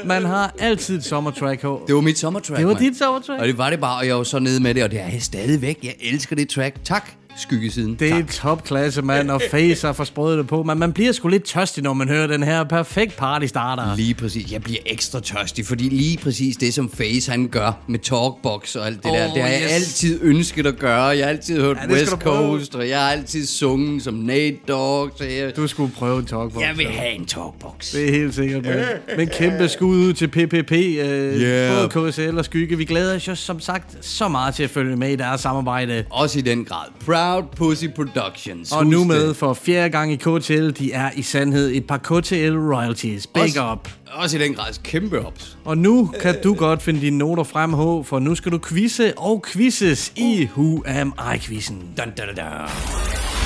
Man har altid et sommertrack her. det var mit sommertrack, Det var mand. dit sommertrack? Og det var det bare, og jeg var så nede med det, og det er jeg stadigvæk. Jeg elsker det track. Tak, skyggesiden. Det er topklasse, mand, og face har forsprøjet det på. Men man bliver sgu lidt tørstig, når man hører den her perfekt party starter. Lige præcis. Jeg bliver ekstra tørstig, fordi lige præcis det, som Face han gør med Talkbox og alt det Oh, der, det har jeg yes. altid ønsket at gøre. Jeg har altid hørt Ja, West. Coast, og jeg har altid sunget som Nate Dogg. Så jeg, Du skulle prøve en talkbox. jeg vil have en Talkbox. Det er helt sikkert, mand. Men kæmpe skud ud til PPP, øh, Yeah. både KSL og Skygge. Vi glæder os jo som sagt så meget til at følge med i deres samarbejde. Også i den grad. Proud Pussy Productions. Og Husk nu med det. for fjerde gang i KTL, de er i sandhed et par KTL royalties. Big Også- up. Også i den grad. Kæmpe ups. Og nu kan du godt finde dine noter frem, H, for nu skal du quizze og quizzes i Who Am I-quizzen. Dun, dun, dun, dun.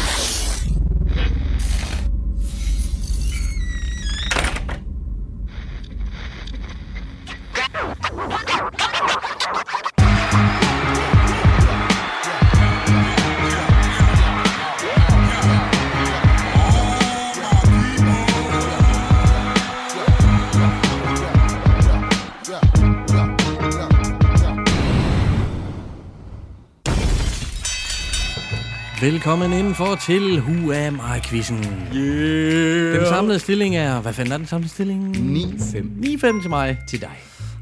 Velkommen indenfor til Who Am I-quizzen. Yeah. Den samlede stilling er... Hvad fanden er den samlede stilling? 9-5 9-5 til mig. til dig.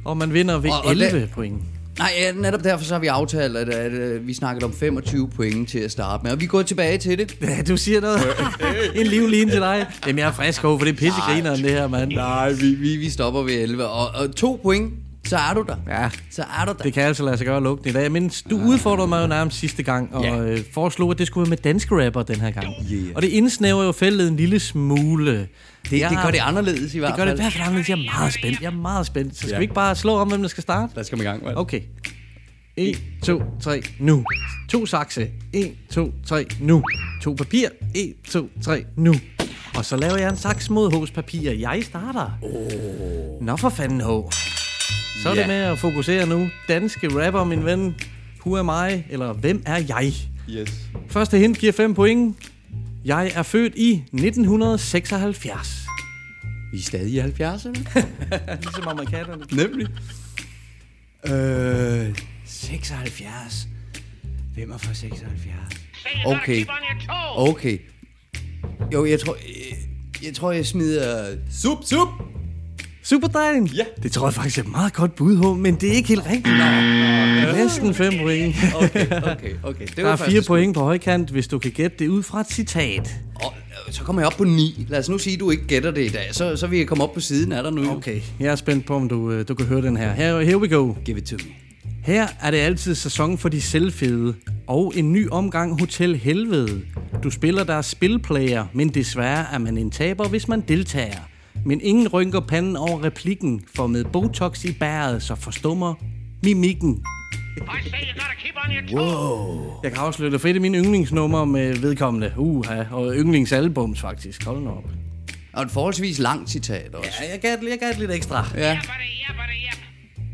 Og man vinder ved Og- og 11 det- point. Nej, ja, netop derfor så har vi aftalt, at, at, at vi snakkede om 25 point til at starte med. Og vi går tilbage til det. Ja, du siger noget. en livline til dig. Jamen, jeg er frisk over, for det er pissegrineren, det her, mand. Nej, vi, vi, vi stopper ved 11. Og, og to point så er du der. Ja, Så er du der. det kan altså lade sig gøre at lukke den i dag. Men du udfordrede mig jo nærmest sidste gang, og Ja. øh, foreslog, at det skulle være med danske rapper den her gang. Yeah. Og det indsnæver jo feltet en lille smule. Det, det gør det anderledes i hvert Det gør det fald. i hvert fald anderledes. Jeg er meget spændt. Jeg er meget spændt. Så skal Ja. vi ikke bare slå om, hvem der skal starte? Der skal vi i gang, vel? Okay. 1, 2, 3, nu. To sakse. 1, 2, 3, nu. To papir. 1, 2, 3, nu. Og så laver jeg en saks mod hos papir. Jeg starter. Oh. Nå for fanden, H. Så er Ja. det med at fokusere nu. Danske rapper, min ven. Who am I? Eller hvem er jeg? Yes. Første hint giver 5 point. Jeg er født i 1976. Vi er stadig i 70'erne. ligesom amerikanerne. Nemlig. Øh, 76. Hvem er fra 76? Okay. Okay. Jo, jeg tror... Jeg, jeg tror, jeg smider... Sup, sup! Superdrejen? Ja. Det tror jeg faktisk er et meget godt bud, H, men det er ikke helt rigtigt. Næsten 5 point. Okay, okay, okay. Det Der er 4 point på højkant, hvis du kan gætte det ud fra et citat. Og, øh, så kommer jeg op på 9. Lad os nu sige, at du ikke gætter det i dag. Så, så vil jeg komme op på siden af dig nu. Okay, jeg er spændt på, om du, øh, du kan høre den her. Her, here we go. Give it to me. Her er det altid sæson for de selvfede, og en ny omgang Hotel Helvede. Du spiller der spilplayer, men desværre er man en taber, hvis man deltager. Men ingen rynker panden over replikken, for med Botox i bæret, så forstummer mimikken. Wow. Jeg kan afsløre det, for et af mine yndlingsnumre med vedkommende. Uha, og yndlingsalbums faktisk. Hold nu op. Og et forholdsvis langt citat også. Ja, jeg gav, jeg gav lidt ekstra. Ja,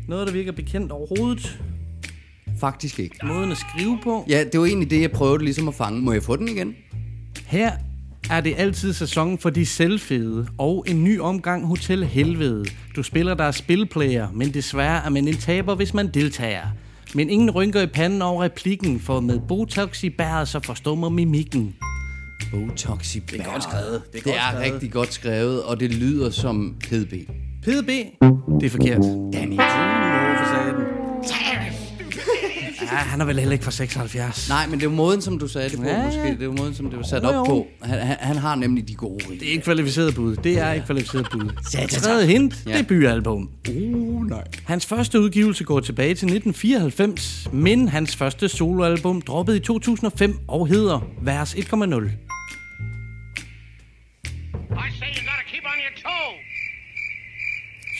Noget, der virker bekendt overhovedet. faktisk ikke. Måden at skrive på. Ja, det var egentlig det, jeg prøvede ligesom at fange. Må jeg få den igen? Her er det altid sæson for de selvfede, og en ny omgang Hotel Helvede. Du spiller der spilplayer, men desværre er man en taber, hvis man deltager. Men ingen rynker i panden over replikken, for med Botox i bæret, så forstummer mimikken. Botox i Det er godt skrevet. Det er Det godt er skrevet. rigtig godt skrevet, og det lyder som PDB. PDB, det er forkert. Danny. Ja, han er vel heller ikke fra 76. Nej, men det var måden, som du sagde det på, Ja. måske. Det var måden, som det var sat Jo, op jo. på. Han, han, han har nemlig de gode rige. Det er ikke kvalificeret bud. Det er ikke kvalificeret bud. Tredje hint, Ja. debutalbum. Uh, nej. Hans første udgivelse går tilbage til 1994, men hans første soloalbum droppede i 2005 og hedder Vers 1,0.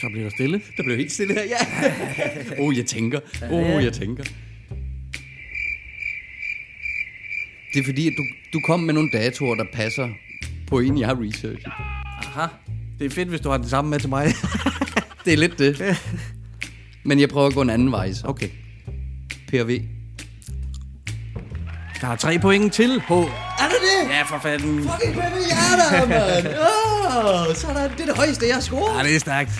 Så bliver der stille. Der blev helt stille her, ja. oh, jeg tænker. Oh, jeg tænker. Det er fordi, at du, du kom med nogle datoer, der passer på en, jeg har researchet. Aha. Det er fedt, hvis du har den samme med til mig. Det er lidt det. Men jeg prøver at gå en anden vej så. Okay. PRV. Der er tre point til H. Ja, for fanden. Fucking premiere, mand. Oh, sådan. Det er det højeste, jeg har scoret. Ja, det er stærkt.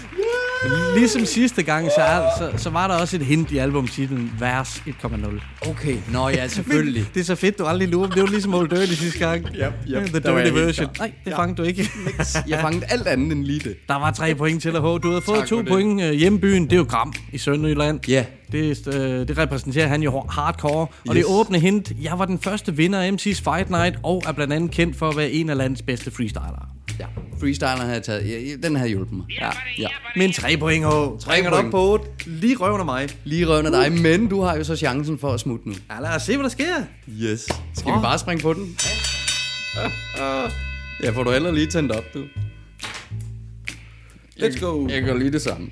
Ligesom sidste gang, så, er, så, så var der også et hint i albumtitlen Vers 1,0. Okay, nå ja, selvfølgelig. Det er så fedt, du aldrig lurer. Det var ligesom Old Dirty sidste gang. Yep, yep. The Dirty version. Nej, det fangede du ikke. Jeg fangede alt andet end lige det. Der var tre point til dig, H. Du havde fået Tak to for det. point. Øh, Hjembyen, det er jo Gram i Sønderjylland. Ja. Det, øh, det repræsenterer han jo hardcore. Og Yes. det åbne hint, jeg var den første vinder af MC's Fight Night, og er blandt andet kendt for at være en af landets bedste freestylere. Ja, freestyleren havde jeg taget. Ja, den havde hjulpet mig. Ja, ja. Men tre point, H. Trænger du op point. på 8. Lige røven af mig. Lige røvner dig, men du har jo så chancen for at smutte nu. Ja, lad os se, hvad der sker. Yes. Skal vi bare springe på den? Ja, får du heller lige tændt op, du. Let's go. Jeg gør lige det samme.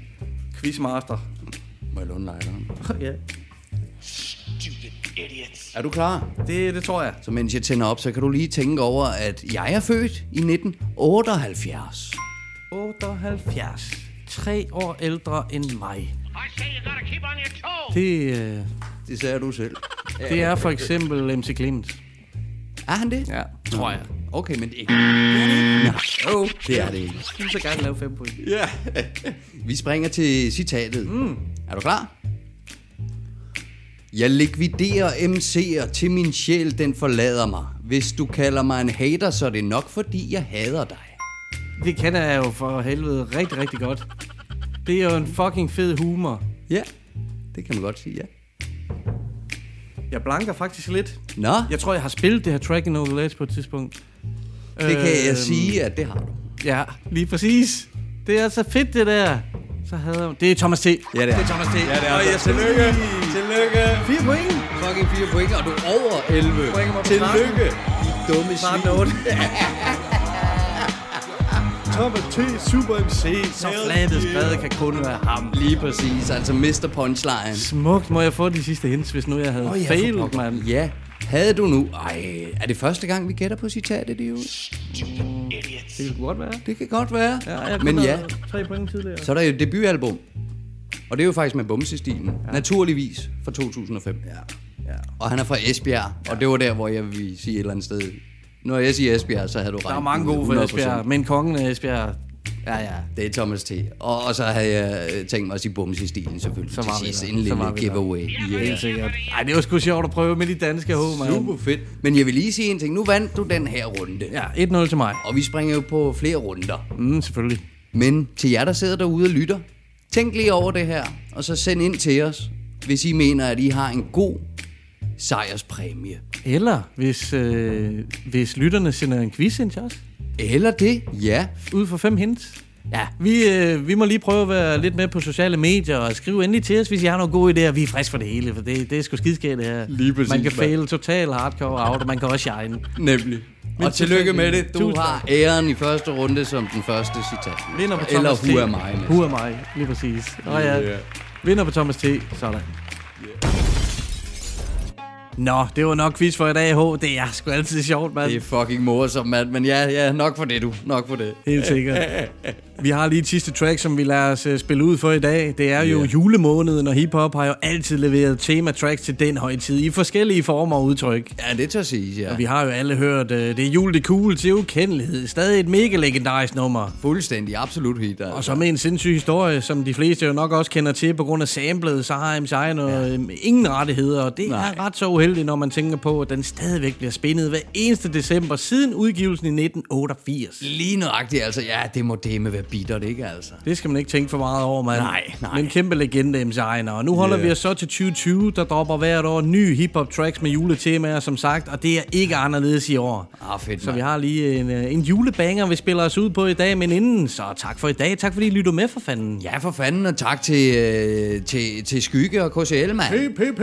Quizmaster. Må jeg låne lighteren? ja. Er du klar? Det, det tror jeg. Så mens jeg tænder op, så kan du lige tænke over, at jeg er født i 1978. 78. Tre år ældre end mig. Det, øh, Det sagde du selv. det er for eksempel MC Clemens. Er han det? Ja, tror jeg. Okay, men ikke. Nej, oh, det er det ikke. Jeg vil så gerne lave fem point. Ja. Vi springer til citatet. Mm. Er du klar? Jeg likviderer MC'er til min sjæl, den forlader mig. Hvis du kalder mig en hater, så er det nok, fordi jeg hader dig. Det kender jeg jo for helvede rigtig, rigtig godt. Det er jo en fucking fed humor. Ja, det kan man godt sige, ja. Jeg blanker faktisk lidt. Nå, Jeg tror, jeg har spillet det her track in Over the Ledge på et tidspunkt. det kan jeg Øhm, sige, at det har du. Ja, lige præcis. Det er så fedt, det der. Så havde jeg... Det er Thomas T. Ja, det er. Det er Thomas T. Ja, det er. Og altså. jeg Tillykke. Tillykke. Fire point. Fucking fire point, og du er over 11. Bringer mig Tillykke. I dumme svin. 13 Thomas T. Super MC. Så fladet skrevet kan kun være ham. Lige præcis, altså Mr. Punchline. Smukt. Må jeg få de sidste hints, hvis nu jeg havde oh, ja, failet, mand? Ja, havde du nu... Ej, er det første gang, vi gætter på citatet, det er jo? Det kan godt være. Det kan godt være. Ja, jeg Men ja, Tre point tidligere. så er der jo debutalbum. Og det er jo faktisk med Bumsestilen. Ja. Naturligvis fra 2005. Ja. Ja. Og han er fra Esbjerg, og det var der, hvor jeg vil sige et eller andet sted. Når jeg siger Esbjerg, så havde du ret. Der er mange gode for Esbjerg, men kongen af Esbjerg... Ja, ja. Det er Thomas T. Og, og så havde jeg øh, tænkt mig at sige bums i stilen selvfølgelig. Så var til sidst. En Så lille giveaway. Yeah. Helt sikkert. Ej, det var sgu sjovt at prøve med de danske H, mand. Super fedt. Men jeg vil lige sige en ting. Nu vandt du den her runde. Ja, 1-0 til mig. Og vi springer jo på flere runder. Mm, selvfølgelig. Men til jer, der sidder derude og lytter, tænk lige over det her, og så send ind til os, hvis I mener, at I har en god sejrspræmie. Eller hvis, øh, hvis lytterne sender en quiz ind til os. Eller det, ja. Ud for fem hints. Ja, vi, øh, vi må lige prøve at være lidt med på sociale medier og skrive endelig til os, hvis I har nogle gode idéer. Vi er friske for det hele, for det, det er sgu skidskægt det her. Lige præcis, Man kan fail total hardcore out, og man kan også shine. Nemlig. Men Og tillykke med det. Du Tusind har æren i første runde som den første citat. Vinder på Eller Thomas T. who am I? Who am I, lige præcis. Og ja, Yeah. vinder på Thomas T. Sådan. Nå, det var nok quiz for i dag, H. Det er sgu altid sjovt, mand. Det er fucking morsomt, mand. Men ja, ja, nok for det, du. Nok for det. Helt sikkert. Vi har lige et sidste track, som vi lader os øh, spille ud for i dag. Det er jo Ja. julemåneden, og hiphop har jo altid leveret tema-tracks til den højtid i forskellige former og udtryk. Ja, det tør siges, ja. Og vi har jo alle hørt, øh, det er jul, det cool til ukendelighed. Stadig et mega legendarisk nummer. Fuldstændig, absolut hit. Altså. Og så med en sindssyg historie, som de fleste jo nok også kender til på grund af samlet, så har MC noget, ja. ingen rettigheder, og det Nej. er ret så uheldigt, når man tænker på, at den stadigvæk bliver spændet hver eneste december siden udgivelsen i 1988. Lige nøjagtigt, altså. Ja, det må det med være bittert, ikke altså? Det skal man ikke tænke for meget over, mand. Nej, nej. Men kæmpe legende, MC Ejner. Og nu holder Ja. vi os så til 2020, der dropper hvert år nye hiphop tracks med juletemaer, som sagt. Og det er ikke anderledes i år. Ah, fedt, Så mand. vi har lige en, øh, en julebanger, vi spiller os ud på i dag. Men inden, så tak for i dag. Tak fordi I lytter med for fanden. Ja, for fanden, og tak til, øh, til, til Skygge og KCL, mand. PPP!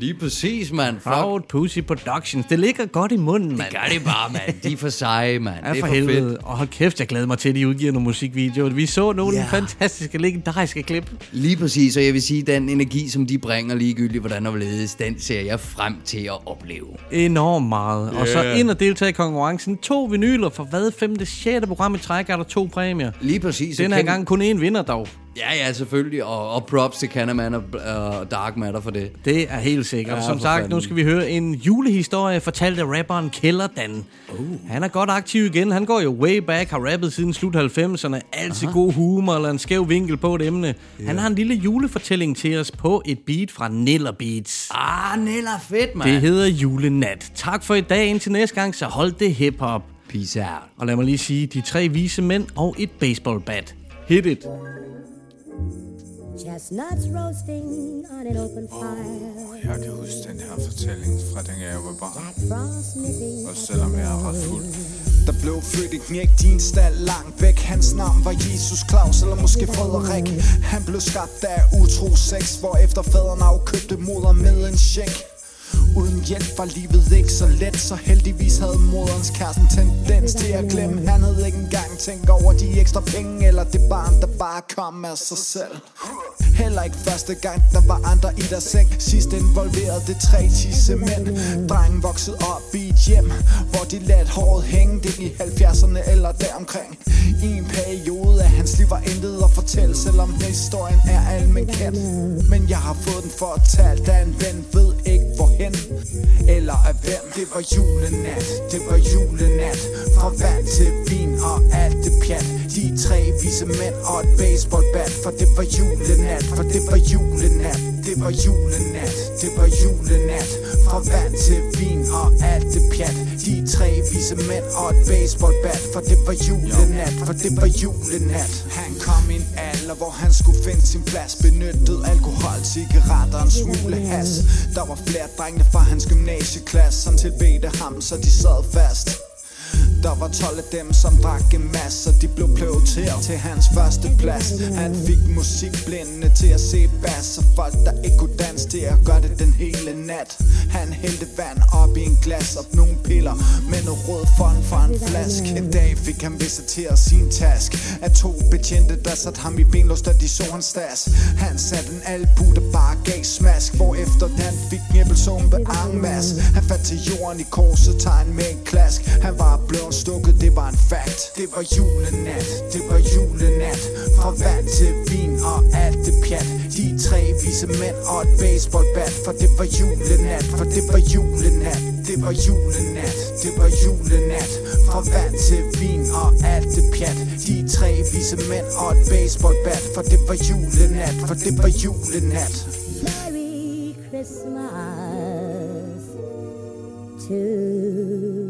Lige præcis, mand. Fuck, Proud Pussy Productions. Det ligger godt i munden, mand. gør det bare, mand. De er for seje, mand. Ja, det er for for helvede. fedt. Og hold kæft, jeg glæder mig til, at de udgiver nogle musikvideoer. Vi så nogle Ja. fantastiske, legendariske klip. Lige præcis, og jeg vil sige, den energi, som de bringer ligegyldigt, hvordan og hvorledes, den ser jeg frem til at opleve. Enormt meget. Og så ind og deltage i konkurrencen. To vinyler for hvad? Femte, sjette program i træk er der to præmier. Lige præcis. Den her kæmpe- gang kun én vinder dog. Ja, ja, selvfølgelig. Og, og props til Canaman og, og Dark Matter for det. Det er helt sikkert. Ja, Som sagt, fanden. nu skal vi høre en julehistorie fortalt af rapperen Kellerdan. Uh. Han er godt aktiv igen. Han går jo way back, har rappet siden slut 90'erne. Altid god humor eller en skæv vinkel på et emne. Yeah. Han har en lille julefortælling til os på et beat fra Niller Beats. Ah, Nella, fedt, mand. Det hedder Julenat. Tak for i dag. Indtil næste gang, så hold det hiphop. Peace out. Og lad mig lige sige, de tre vise mænd og et baseballbat. Hit it. Chestnuts roasting on an open fire. Jeg kan huske den her fortælling fra dengang jeg var barn. Jack Frost nipping. Og selvom jeg er ret fuld. Der blev født et knæk, din stald langt væk Hans navn var Jesus Claus, eller måske Frederik Han blev skabt af utro sex Hvorefter faderen afkøbte moder med en check Uden hjælp var livet ikke så let. Så heldigvis havde moderens kæresten tendens til at glemme. Han havde ikke engang tænkt over de ekstra penge Eller det barn, der bare kom af sig selv. Heller ikke første gang, der var andre i deres seng. Sidst involverede det tre tisse mænd. Drengen voksede op i et hjem Hvor de ladt håret hænge. Det i 70'erne eller deromkring. I en periode af hans liv var intet at fortælle Selvom historien er almen kendt. Men jeg har fået den fortalt af en ven. Ved ikke hvorhen eller af hvem. Det var julenat, det var julenat. Fra vand til vin og alt det pjat. De tre vise mænd og et baseballbat For det var julenat, for det var julenat. Det var julenat, det var julenat. Fra vand til vin og alt det pjat. De tre vise mænd og et baseballbat. For det var julenat, for det var julenat. Han kom i en alder, hvor han skulle finde sin plads. Benyttede alkohol, cigaretter og en smule has. Der var flere drengene fra hans gymnasieklasse Som tilbedte ham, så de sad fast. Der var 12 af dem, som drak en masse Og de blev prioriteret til hans første plads. Han fik musikblindende til at se bass Og folk, der ikke kunne danse til at gøre det den hele nat. Han hældte vand op i en glas Og nogle piller med noget rød fond fra en flask En dag fik han visiteret sin task. Af to betjente, der satte ham i benlås, da de så hans stas. Han satte en albu, der bare gav smask Hvorefter han fik en æblesumpe en Han faldt til jorden i korset, tegn med en klask. Han var blevet stukket, det var en fact Det var julenat, det var julenat. Fra vand til vin og alt det pjat. De tre vise mænd og et baseballbat. For det var julenat, for det var julenat. Det var julenat, det var julenat. Fra vand til vin og alt det pjat. De tre vise mænd og et baseballbat. For det var julenat, for det var julenat. Merry Christmas to